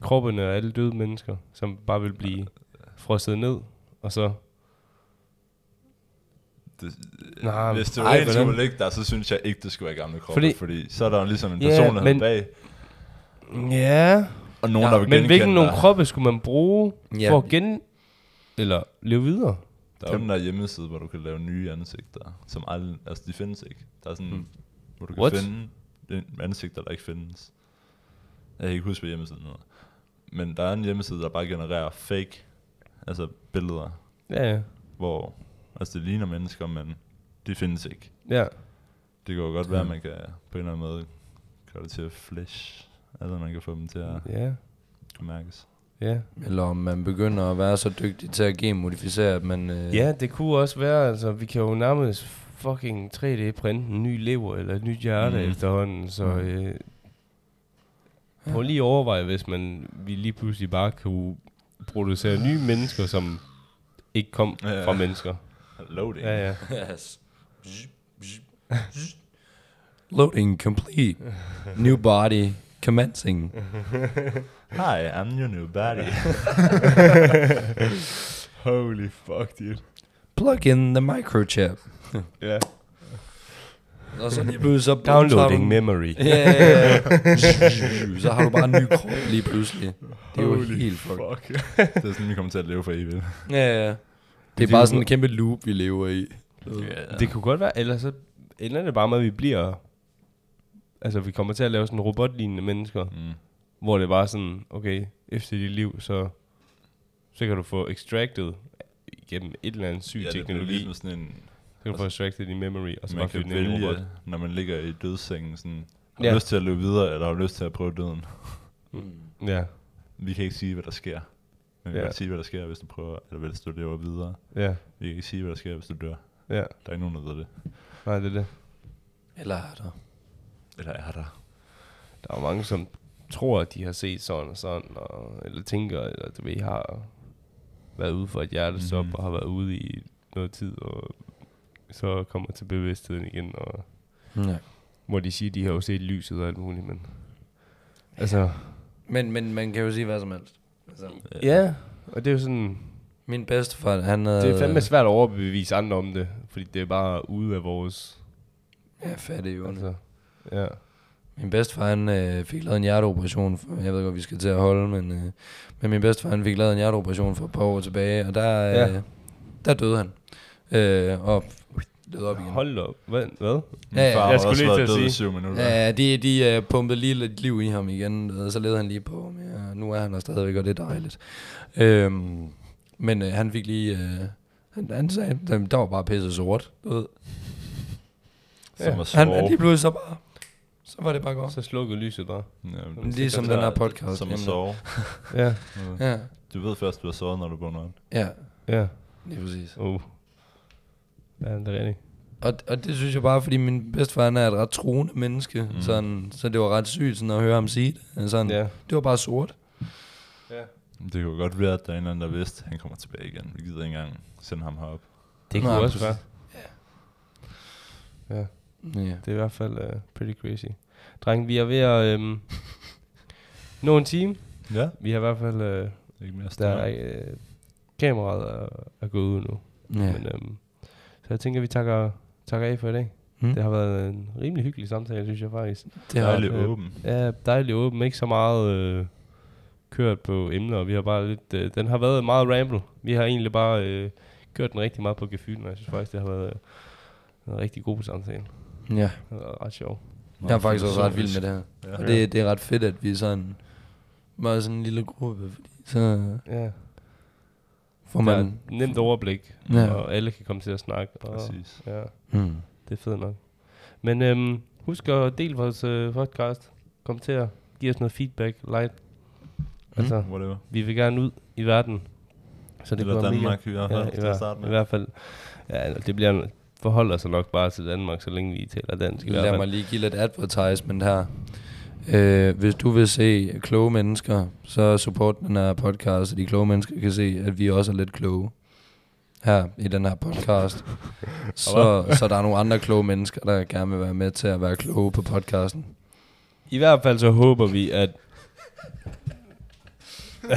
kroppene af alle døde mennesker, som bare vil blive frosset ned, og så... Det, Nej, hvis det var en skulle ligge der, så synes jeg ikke, det skulle være gamle kropper. Fordi, Fordi- så er der ligesom en personlighed men- bag, Ja, og nogen, Ja, der vil men hvilken nogle kroppe skulle man bruge Ja. for at gen... Eller leve videre? Der er jo den der hjemmeside, hvor du kan lave nye ansigter, som aldrig, altså de findes ikke. Der er sådan, Hmm. mm. hvor du kan What? finde ansigter, der ikke findes. Jeg kan ikke huske, hvad hjemmesiden hedder. Men der er en hjemmeside, der bare genererer fake, altså billeder, Ja, ja. hvor, altså det ligner mennesker, men de findes ikke. Ja, Det kan jo godt være, at man kan på en eller anden måde gøre det til flash, altså man kan få dem til at ja, mærkes. ja. Eller om man begynder at være så dygtig til at genmodificere, at man... Øh, Ja, det kunne også være, altså, vi kan jo nærmest fucking 3D-printe en ny lever eller et nyt hjerte Mm. mm. efterhånden, så Mm. øh, prøv lige at overveje, hvis man vi lige pludselig bare kunne introducere nye mennesker, som ikke kom Ja, ja. fra mennesker. Loading. Ja, ja. Yes. Loading complete. New body commencing. Hi, I'm your new body. Holy fuck, dude. Plug in the microchip. Ja. Og så lige pludselig så... Downloading har memory. du, Ja, ja, ja. Så har du bare en ny krop lige pludselig. Det er jo Holy helt fucked. fuck. det er sådan, vi kommer til at leve for evigt. Ja, ja. Det Det er bare sådan en kæmpe loop, vi lever i. Yeah. Det kunne godt være, eller så ender det bare med, at vi bliver... Altså, vi kommer til at lave sådan robotlignende mennesker, Mm. hvor det bare sådan, okay, efter dit liv, så, så kan du få extracted igennem et eller andet syg Ja, det bliver teknologi, ligesom sådan en, kan du få extracted din memory, og så man bare kan i en robot. vælge, når man ligger i dødssengen, sådan, har Ja. lyst til at løbe videre, eller har du lyst til at prøve døden? Ja, Vi kan ikke sige, hvad der sker. Men vi Ja. kan sige, hvad der sker, hvis du prøver, eller hvis du lever videre. ja, Vi kan ikke sige, hvad der sker, hvis du dør. ja. Der er ikke nogen, der ved det. Nej, det er det. Eller er der? Eller er der? Der er mange, som tror, at de har set sådan og sådan, og, eller tænker, eller du ved, har været ude for et hjertestop, Mhm. mm-hmm. og har været ude i noget tid, og så kommer til bevidstheden igen, og Ja. hvor de siger, de har jo set lyset og alt muligt, men... Altså, Men, men man kan jo sige hvad som helst. Altså, ja, og det er jo sådan... min bedstefar, han havde... Det er fandme svært at overbevise andre om det, fordi det er bare ude af vores... Ja, fattig jo. Altså, ja. Min bedstefar, han øh, fik lavet en hjerteoperation. For, jeg ved godt, vi skal til at holde, men, øh, men min bedstefar, han fik lavet en hjerteoperation for et par år tilbage, og der, øh, Ja. der døde han. Øh, og døde op igen. Hold op. Hvad? Hvad? Min Ja, ja. far Jeg skulle også lige til at sige. syv minutter. Ja, de, de uh, pumpede lige lidt liv i ham igen, og så levede han lige på. Men, ja, nu er han der stadigvæk, og det er dejligt. Øhm, men uh, han fik lige... Uh, han, han sagde, at der var bare pisse sort. Du ved. Som Ja. Han, han lige pludselig så bare... Så var det bare godt. Så slukkede lyset bare. Ja, Men Ligesom den her podcast. Som at sove. Ja. Ja, Du ved først, du har sovet, når du vågner op. ja, Ja. lige præcis. Uh. Ja, det er rigtigt. Og, og det synes jeg bare, fordi min bedstefar han er et ret troende menneske, Mm. sådan, så det var ret sygt sådan, at høre ham sige det. Sådan, Ja. Det var bare sort. ja. Det kunne godt være, at der er en eller anden, der vidste, at han kommer tilbage igen. Vi gider ikke engang sende ham herop. Det kunne også være. Ja, Ja. det er i hvert fald uh, pretty crazy. Dreng, vi er ved at um, nå en time. Ja. Vi har i hvert fald, uh, Ikke mere der er, uh, kameraet er, er gået ud nu. Ja. Men, um, så jeg tænker, vi takker, takker af for i dag. Hmm? Det har været en rimelig hyggelig samtale, synes jeg faktisk. det har Dejligt øh, åben. Ja, dejligt åben. Ikke så meget øh, kørt på emner. Vi har bare lidt... Øh, den har været meget ramble. Vi har egentlig bare øh, kørt den rigtig meget på gefylen, og jeg synes faktisk, det har været øh, en rigtig god samtale. Ja. Det var ret sjov. Jeg er faktisk også ret vild med det her. Ja. Og det, det er ret fedt, at vi er sådan, meget sådan en lille gruppe, fordi så Ja. Får Man, der er nemt overblik, Ja. og alle kan komme til at snakke. Og, Præcis. Ja, Mm. det er fedt nok. Men øhm, husk at dele vores øh, podcast. Kom til at give os noget feedback, like. Altså, Whatever. vi vil gerne ud i verden. Så det Eller bliver mega- Danmark i hvert fald, Ja, i, til at hver, starte i med. hvert fald. Ja, det bliver forholder sig nok bare til Danmark, så længe vi taler dansk i hvert Lad fald. mig lige give lidt advertisement her. Øh, hvis du vil se kloge mennesker, så support den her podcast, så de kloge mennesker kan se, at vi også er lidt kloge her i den her podcast. så, så der er nogle andre kloge mennesker, der gerne vil være med til at være kloge på podcasten. I hvert fald så håber vi, at...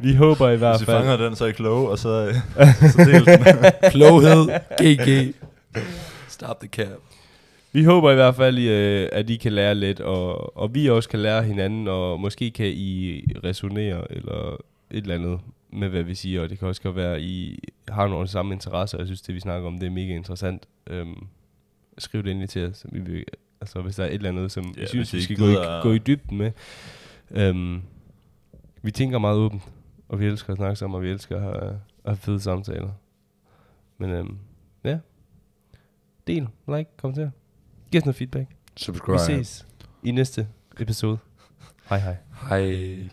vi håber i hvert Hvis I fanger fald... den, så er I kloge, og så, så del den. Kloghed, GG. Stop the cap. Vi håber i hvert fald, øh, at I kan lære lidt, og, og vi også kan lære hinanden, og måske kan I resonere, eller et eller andet med, hvad vi siger, og det kan også godt være, at I har nogle samme interesser, og jeg synes, det vi snakker om, det er mega interessant. Øhm, skriv det endelig til os, vi vil, altså hvis der er et eller andet, som Ja, I synes, vi skal gå i, gå i dybden med. Øhm, vi tænker meget åbent, og vi elsker at snakke sammen, og vi elsker at have, at have fede samtaler. Men øhm, ja, del, like, kom til. Giv os noget feedback. Subscribe. Vi ses i næste episode. Hej hej. Hej.